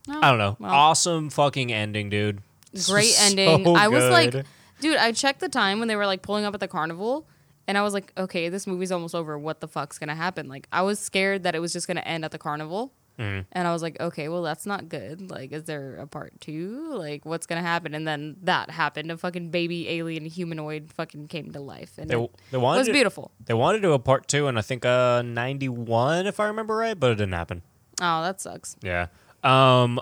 Oh, I don't know. well. Awesome fucking ending, dude. Great So ending. I was like, good. dude, I checked the time when they were like pulling up at the carnival, and I was like, okay, this movie's almost over. What the fuck's gonna happen? Like, I was scared that it was just gonna end at the carnival, Mm-hmm. and I was like, okay, well, that's not good. Like, is there a part two? Like, what's gonna happen? And then that happened. A fucking baby alien humanoid fucking came to life, and They, it they wanted was to- beautiful. They wanted to do a part two, and I think uh 91, if I remember right, but it didn't happen. Oh, that sucks. Yeah. Um,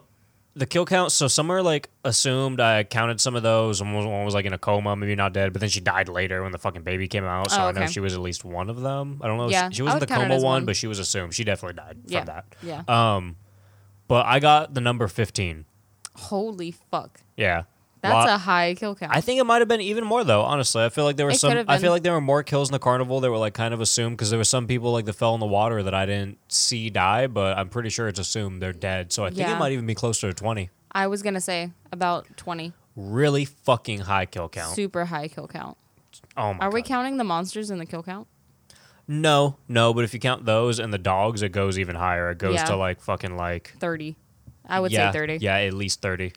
the kill count. So somewhere like assumed I counted some of those. and One was like in a coma, maybe not dead, but then she died later when the fucking baby came out. So Oh, I know she was at least one of them. I don't know. Yeah, she I was in the would count it coma one, one. but she was assumed. She definitely died Yeah, from that. yeah. Um, but I got the number fifteen. Holy fuck, Yeah. That's Lot- a high kill count. I think it might have been even more though. Honestly, I feel like there were It some. I feel been. like there were more kills in the carnival that were like kind of assumed because there were some people like that fell in the water that I didn't see die, but I'm pretty sure it's assumed they're dead. So I think it Yeah. might even be closer to twenty. I was gonna say about twenty. Really fucking high kill count. Super high kill count. oh my Are we God. counting the monsters in the kill count? No, no, but if you count those and the dogs, it goes even higher. It goes Yeah. to like fucking like 30. I would yeah, say 30. Yeah, at least 30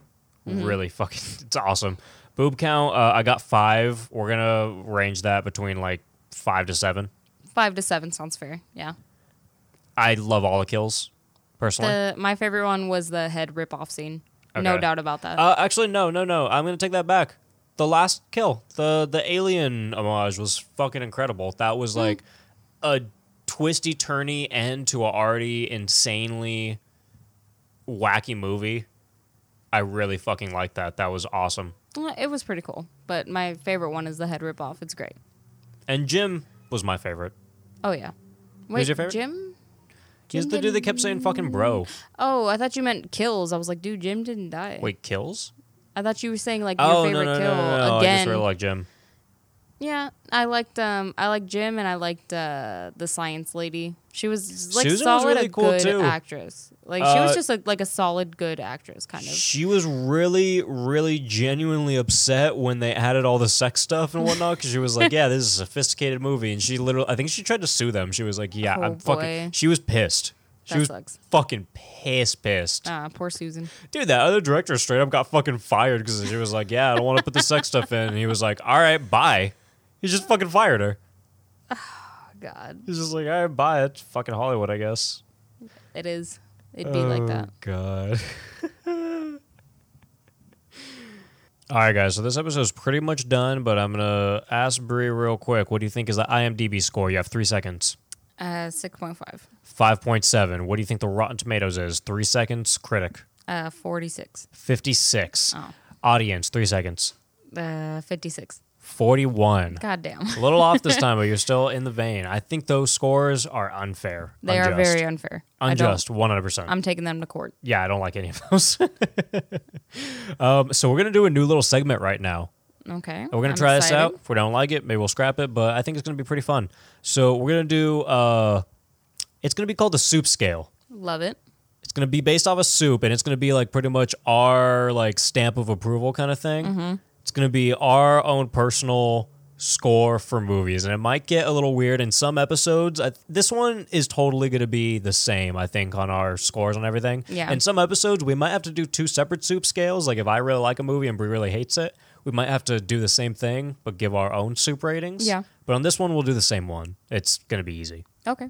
Mm-hmm. Really fucking, it's awesome. Boob count, uh, I got five. We're gonna range that between like five to seven. Five to seven sounds fair. Yeah. I love all the kills, personally. The my favorite one was the head rip off scene. No doubt about that. Uh, actually, no, no, no. I'm gonna take that back. The last kill, the the alien homage was fucking incredible. That was like a twisty turny end to a already insanely wacky movie. I really fucking like that. That was awesome. It was pretty cool, but my favorite one is the head rip off. It's great. And Jim was my favorite. Oh yeah. Wait, Who's your favorite? Jim? He's Jim the dude that kept saying fucking bro. Oh, I thought you meant kills. I was like, dude, Jim didn't die. Wait, kills? I thought you were saying like your Oh no favorite no, no kill no no! I again. just really like Jim. Yeah, I liked um I liked Jim and I liked uh the science lady. She was like Susan was solid really a cool, good too. actress. Like she was Uh, just a, like a solid good actress kind of. She was really, really genuinely upset when they added all the sex stuff and whatnot because she was like, "Yeah, this is a sophisticated movie," and she literally, I think she tried to sue them. She was like, "Yeah, Oh, I'm fucking." She was pissed. She That was sucks. fucking pissed, pissed. Ah, poor Susan. Dude, that other director straight up got fucking fired because she was like, "Yeah, I don't want to put the sex stuff in," and he was like, "All right, bye." He just fucking fired her. Oh, God, He's just like, "All right, bye." It's fucking Hollywood, I guess. it is. It'd be like that. Oh, God. All right, guys. So this episode is pretty much done, but I'm gonna ask Bree real quick. What do you think is the IMDb score? You have three seconds. Uh, six point five. Five point seven. What do you think the Rotten Tomatoes is? Three seconds. Critic. Uh, forty six. Fifty-six. Oh. Audience. Three seconds. Uh, fifty six. Forty-one. Goddamn. A little off this time, but you're still in the vein. I think those scores are unfair. They are very unfair. Unjust. One hundred percent. I'm taking them to court. Yeah, I don't like any of those. Um, so we're gonna do a new little segment right now. Okay. And we're gonna I'm try this out. If we don't like it, maybe we'll scrap it. But I think it's gonna be pretty fun. So we're gonna do. Uh, it's gonna be called the soup scale. Love it. It's gonna be based off a soup, and it's gonna be like pretty much our like stamp of approval kind of thing. Mm-hmm. It's gonna be our own personal score for movies, and it might get a little weird in some episodes. I, this one is totally gonna be the same, I think, on our scores on everything. Yeah. In some episodes, we might have to do two separate soup scales. Like if I really like a movie and Bree really hates it, we might have to do the same thing but give our own soup ratings. Yeah. But on this one, we'll do the same one. It's gonna be easy. Okay.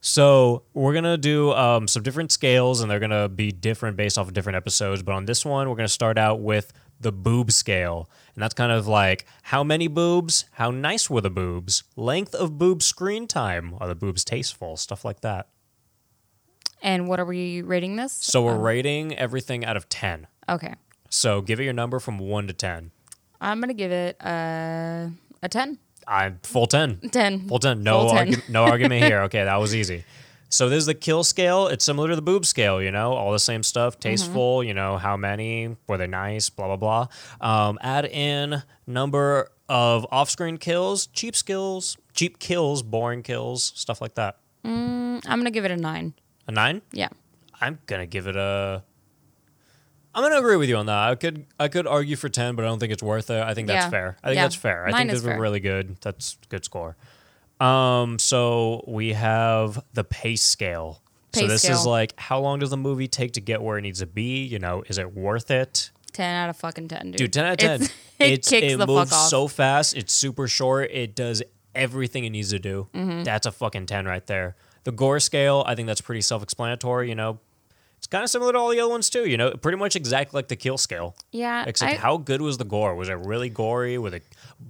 So we're gonna do um, some different scales, and they're gonna be different based off of different episodes. But on this one, we're gonna start out with the boob scale, and that's kind of like how many boobs, how nice were the boobs, length of boob screen time, are the boobs tasteful, stuff like that. And what are we rating this? So we're Um, rating everything out of ten. Okay. So give it your number from one to ten. I'm gonna give it uh, a ten. I'm full ten. Ten. Full 10. No, Full 10. argu- no argument here. Okay, that was easy. So this is the kill scale. It's similar to the boob scale, you know, all the same stuff. Tasteful, you know, how many, were they nice, blah, blah, blah. Um, add in number of off screen kills, cheap skills, cheap kills, boring kills, stuff like that. I'm gonna give it a nine. A nine? Yeah. I'm gonna give it a. I'm gonna agree with you on that. I could I could argue for ten, but I don't think it's worth it. I think that's Yeah. fair. I think Yeah. that's fair. I think this was fair. really good. That's good score. Um, so we have the pace scale. so Pace this is like how long does the movie take to get where it needs to be? You know, is it worth it? Ten out of fucking ten, dude. Dude, ten out of ten. It's, it It's- kicks it the moves fuck off. so fast. It's super short. It does everything it needs to do. Mm-hmm. That's a fucking ten right there. The gore scale, I think that's pretty self-explanatory. You know, it's kind of similar to all the other ones too. You know, pretty much exactly like the kill scale. yeah. Except I- how good was the gore? Was it really gory? Was it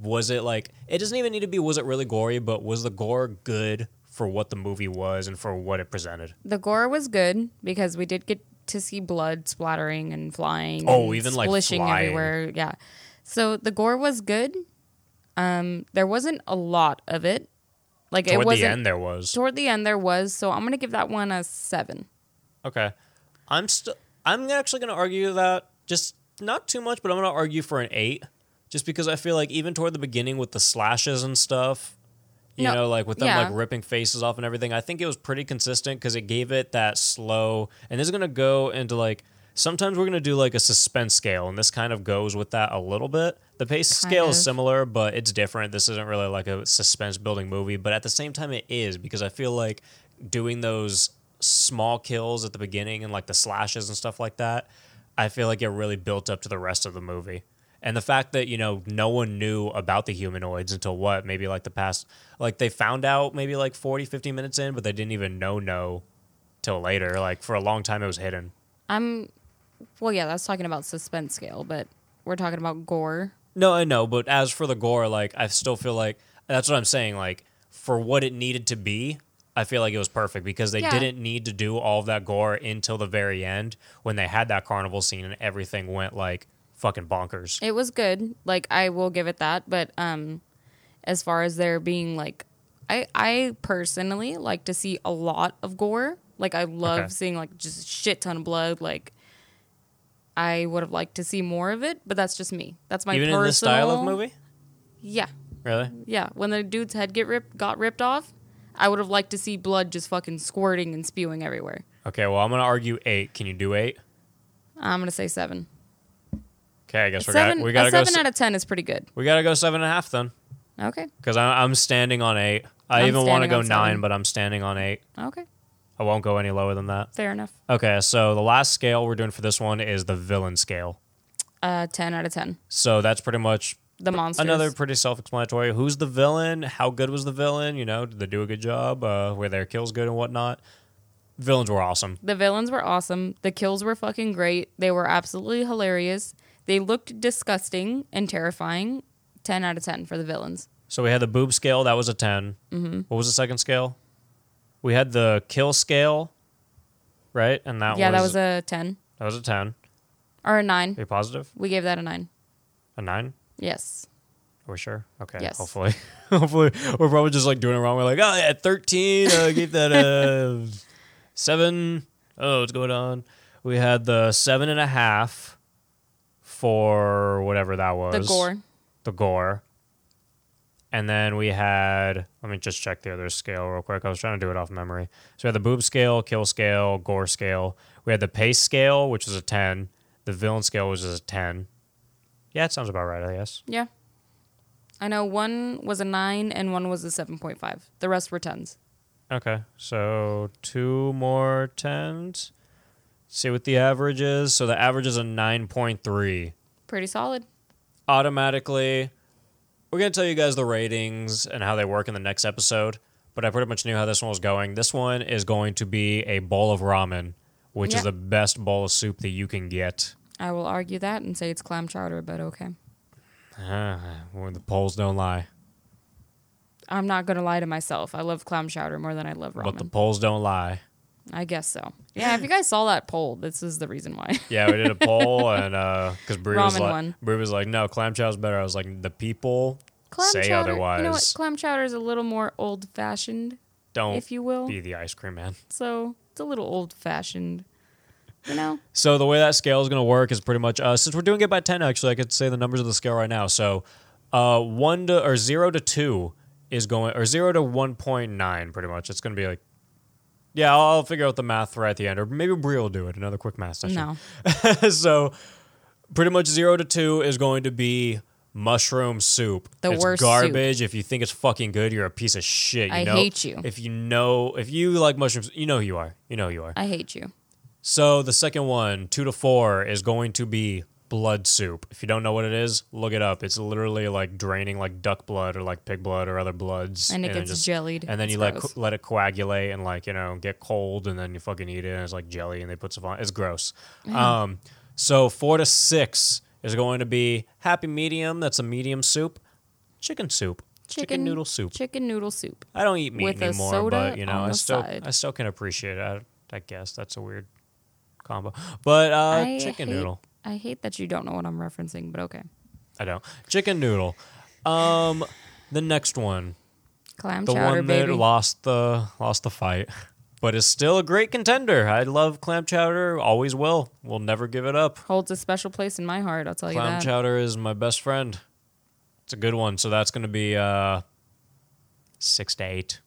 was it like it doesn't even need to be was it really gory, but was the gore good for what the movie was and for what it presented? the gore was good because we did get to see blood splattering and flying. Oh, and even, like, splishing flying. everywhere. Yeah. So the gore was good. Um, there wasn't a lot of it. Like it wasn't. the end there was. Toward the end, there was. So I'm gonna give that one a seven. Okay. I'm still I'm actually going to argue that just not too much, but I'm going to argue for an 8 just because I feel like even toward the beginning with the slashes and stuff, you No, know, like with them yeah. like ripping faces off and everything, I think it was pretty consistent cuz it gave it that slow and this is going to go into like sometimes we're going to do like a suspense scale and this kind of goes with that a little bit. The pace Kind scale is similar, but it's different. This isn't really like a suspense building movie, but at the same time it is because I feel like doing those small kills at the beginning and like the slashes and stuff like that, I feel like it really built up to the rest of the movie. And the fact that, you know, no one knew about the humanoids until what, maybe like the past, like they found out maybe like 40, 50 minutes in, but they didn't even know no till later. Like for a long time it was hidden. I'm. Well, yeah, that's talking about suspense scale, but we're talking about gore. No, I know, but as for the gore, like I still feel like that's what I'm saying. Like for what it needed to be, I feel like it was perfect because they Yeah. didn't need to do all of that gore until the very end when they had that carnival scene and everything went like fucking bonkers. It was good. Like I will give it that, but um as far as there being like I I personally like to see a lot of gore. Like I love Okay. seeing like just shit ton of blood like I would have liked to see more of it, but that's just me. That's my Even personal in this style of movie, Yeah. really? Yeah, when the dude's head get ripped got ripped off, I would have liked to see blood just fucking squirting and spewing everywhere. Okay, well I'm gonna argue eight. Can you do eight? I'm going to say 7. Okay, I guess we Seven, got we gotta go. seven se- out of ten is pretty good. we gotta go seven and a half then, Okay. because I'm standing on eight. I I'm even want to go nine, seven. but I'm standing on eight. Okay. I won't go any lower than that. Fair enough. Okay, so the last scale we're doing for this one is the villain scale. Uh, ten out of ten. So that's pretty much The monsters. another pretty self-explanatory. Who's the villain? How good was the villain? You know, did they do a good job? Uh, were their kills good and whatnot? Villains were awesome. The villains were awesome. The kills were fucking great. They were absolutely hilarious. They looked disgusting and terrifying. Ten out of ten for the villains. So we had the boob scale. That was a 10 Mm-hmm. What was the second scale? We had the kill scale, right? And that yeah, was that was a ten that was a ten. or a nine. Are you positive? We gave that a nine. A nine? Yes. Are we sure? Okay. Yes. Hopefully, hopefully we're probably just like doing it wrong. We're like, oh yeah, thirteen. Uh, gave that a seven. Oh, what's going on? We had the seven and a half for whatever that was. The gore. The gore. And then we had, let me just check the other scale real quick. I was trying to do it off memory. So we had the boob scale, kill scale, gore scale. We had the pace scale, which was a 10. The villain scale which was a 10. Yeah, it sounds about right, I guess. Yeah. I know one was a nine and one was a seven point five. The rest were tens. Okay, so two more 10s. See what the average is. So the average is a 9.3. Pretty solid. automatically we're going to tell you guys the ratings and how they work in the next episode but i pretty much knew how this one was going this one is going to be a bowl of ramen which Yeah. is the best bowl of soup that you can get I will argue that and say it's clam chowder, but okay. when the polls don't lie I'm not gonna lie to myself. I love clam chowder more than I love ramen. but the polls don't lie I guess so. Yeah, if you guys saw that poll, this is the reason why. yeah we did a poll and uh because Bree was Ramen like won. Bree was like no clam chow's better i was like the people Clam say chowder. otherwise You know what? Clam chowder is a little more old fashioned, don't if you will. be the ice cream man So it's a little old fashioned. You know? So the way that scale is going to work is pretty much uh, since we're doing it by ten. Actually, I could say the numbers of the scale right now. So uh, one to or zero to two is going or zero to one point nine. Pretty much, it's going to be like. Yeah, I'll, I'll figure out the math right at the end, or maybe Bree will do it. Another quick math session. No. so pretty much zero to two is going to be mushroom soup. The it's worst soup. garbage. If you think it's fucking good, you're a piece of shit. You I know? hate you. If you know, if you like mushrooms, you know who you are. You know who you are. I hate you. So the second one, two to four, is going to be blood soup. If you don't know what it is, look it up. It's literally like draining like duck blood or like pig blood or other bloods, And it gets jellied. And then It's you let gross. let it coagulate and like you know get cold, and then you fucking eat it, and it's like jelly, and they put stuff on. It's gross. Um, so four to six is going to be happy medium. That's a medium soup, chicken soup, chicken, noodle soup. Chicken noodle soup. I don't eat meat with a anymore, but you know, I still side. I still can appreciate it. I, I guess that's a weird combo. But uh I chicken hate, noodle. I hate that you don't know what I'm referencing, but okay. I don't. Chicken noodle. Um the next one. Clam The chowder, one baby. that lost the lost the fight. But is still a great contender. I love clam chowder, always will. We'll never give it up. Holds a special place in my heart. I'll tell you Clam chowder is my best friend. It's a good one. So that's gonna be uh six to eight.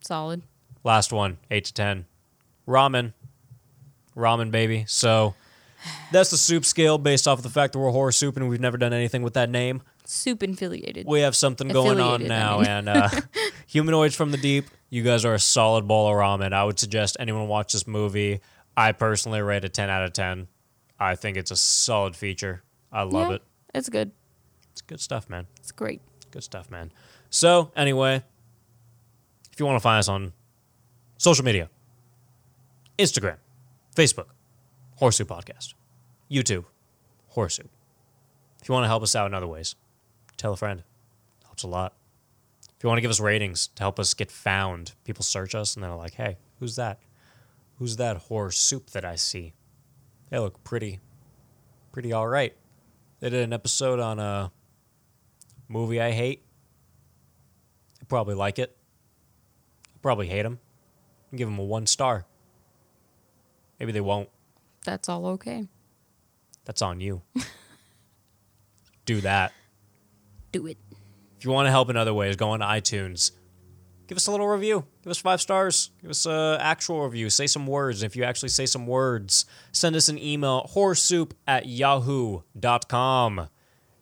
Solid. Last one, eight to ten. Ramen. Ramen, baby. So that's the soup scale based off of the fact that we're horror soup and we've never done anything with that name. Soup affiliated. We have something going on Affiliated, I now. mean. And uh, Humanoids from the Deep, you guys are a solid bowl of ramen. I would suggest anyone watch this movie. I personally rate a 10 out of 10. I think it's a solid feature. I love Yeah, it. It's good. It's good stuff, man. It's great. Good stuff, man. So, anyway, if you want to find us on social media Instagram, Facebook, Horse Soup Podcast, YouTube, Horse Soup. If you want to help us out in other ways, tell a friend. Helps a lot. If you want to give us ratings to help us get found, people search us and they're like, hey, who's that? Who's that horse soup that I see? They look pretty, pretty all right. They did an episode on a movie I hate. I probably like it. I probably hate them. Give them a one star. Maybe they won't. That's all okay. That's on you. Do that. Do it. If you want to help in other ways, go on to iTunes. Give us a little review. Give us five stars. Give us an actual review. Say some words. If you actually say some words, send us an email, horsesoup at yahoo.com,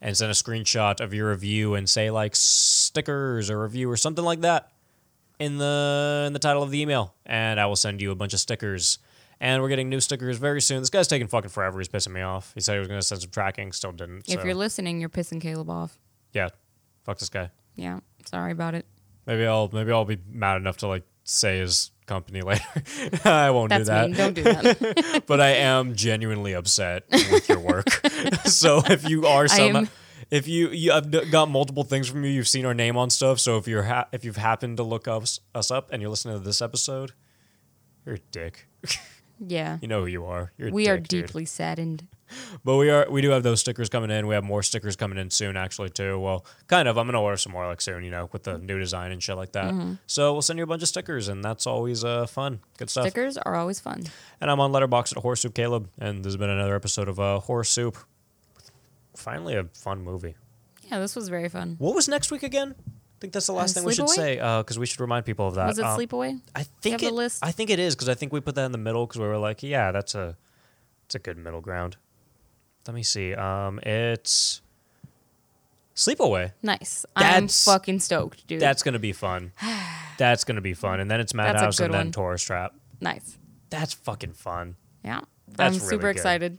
and send a screenshot of your review and say like stickers or review or something like that in the in the title of the email. And I will send you a bunch of stickers. And we're getting new stickers very soon. This guy's taking fucking forever. He's pissing me off. He said he was going to send some tracking, still didn't. If so- you're listening, you're pissing Caleb off. yeah, fuck this guy. Yeah. Sorry about it. Maybe I'll maybe I'll be mad enough to like say his company later. I won't That's do that. mean. Don't do that. but I am genuinely upset with your work. so if you are some, if you you I've got multiple things from you, you've seen our name on stuff. So if you're ha- if you've happened to look us us up and you're listening to this episode, you're a dick. Yeah. you know who you are. You're We are dude. deeply saddened. But we are we do have those stickers coming in. We have more stickers coming in soon, actually too. Well, kind of. I'm gonna order some more like soon, you know, with the new design and shit like that. Mm-hmm. So we'll send you a bunch of stickers, and that's always uh, fun, good stuff. Stickers are always fun. And I'm on Letterboxd at Horse Soup Caleb, and there's been another episode of uh, Horse Soup finally a fun movie. Yeah, this was very fun. What was next week again? I think that's the last Uh, thing we should Sleepaway? say because we should remind people of that. Was it Um, Sleepaway? I think it, list? I think it is because I think we put that in the middle because we were like, yeah, that's a, it's a good middle ground. Let me see. Um, it's Sleepaway. Nice. That's- I'm fucking stoked, dude. That's gonna be fun. That's gonna be fun. And then it's Madhouse and then one. Tourist Trap. nice. That's fucking fun. Yeah. That's I'm really super good. excited.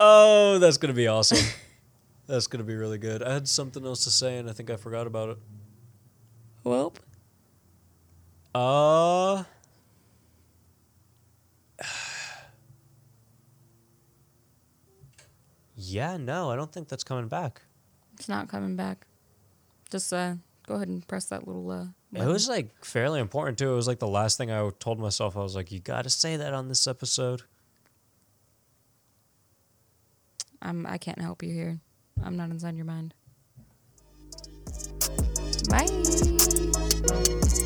Oh, that's gonna be awesome. that's gonna be really good. I had something else to say and I think I forgot about it. Well, Uh. Yeah, no, I don't think that's coming back. it's not coming back. Just uh, go ahead and press that little. Uh, It was like fairly important too. It was like the last thing I told myself. I was like, you got to say that on this episode. I'm. I can't help you here. I'm not inside your mind. Bye.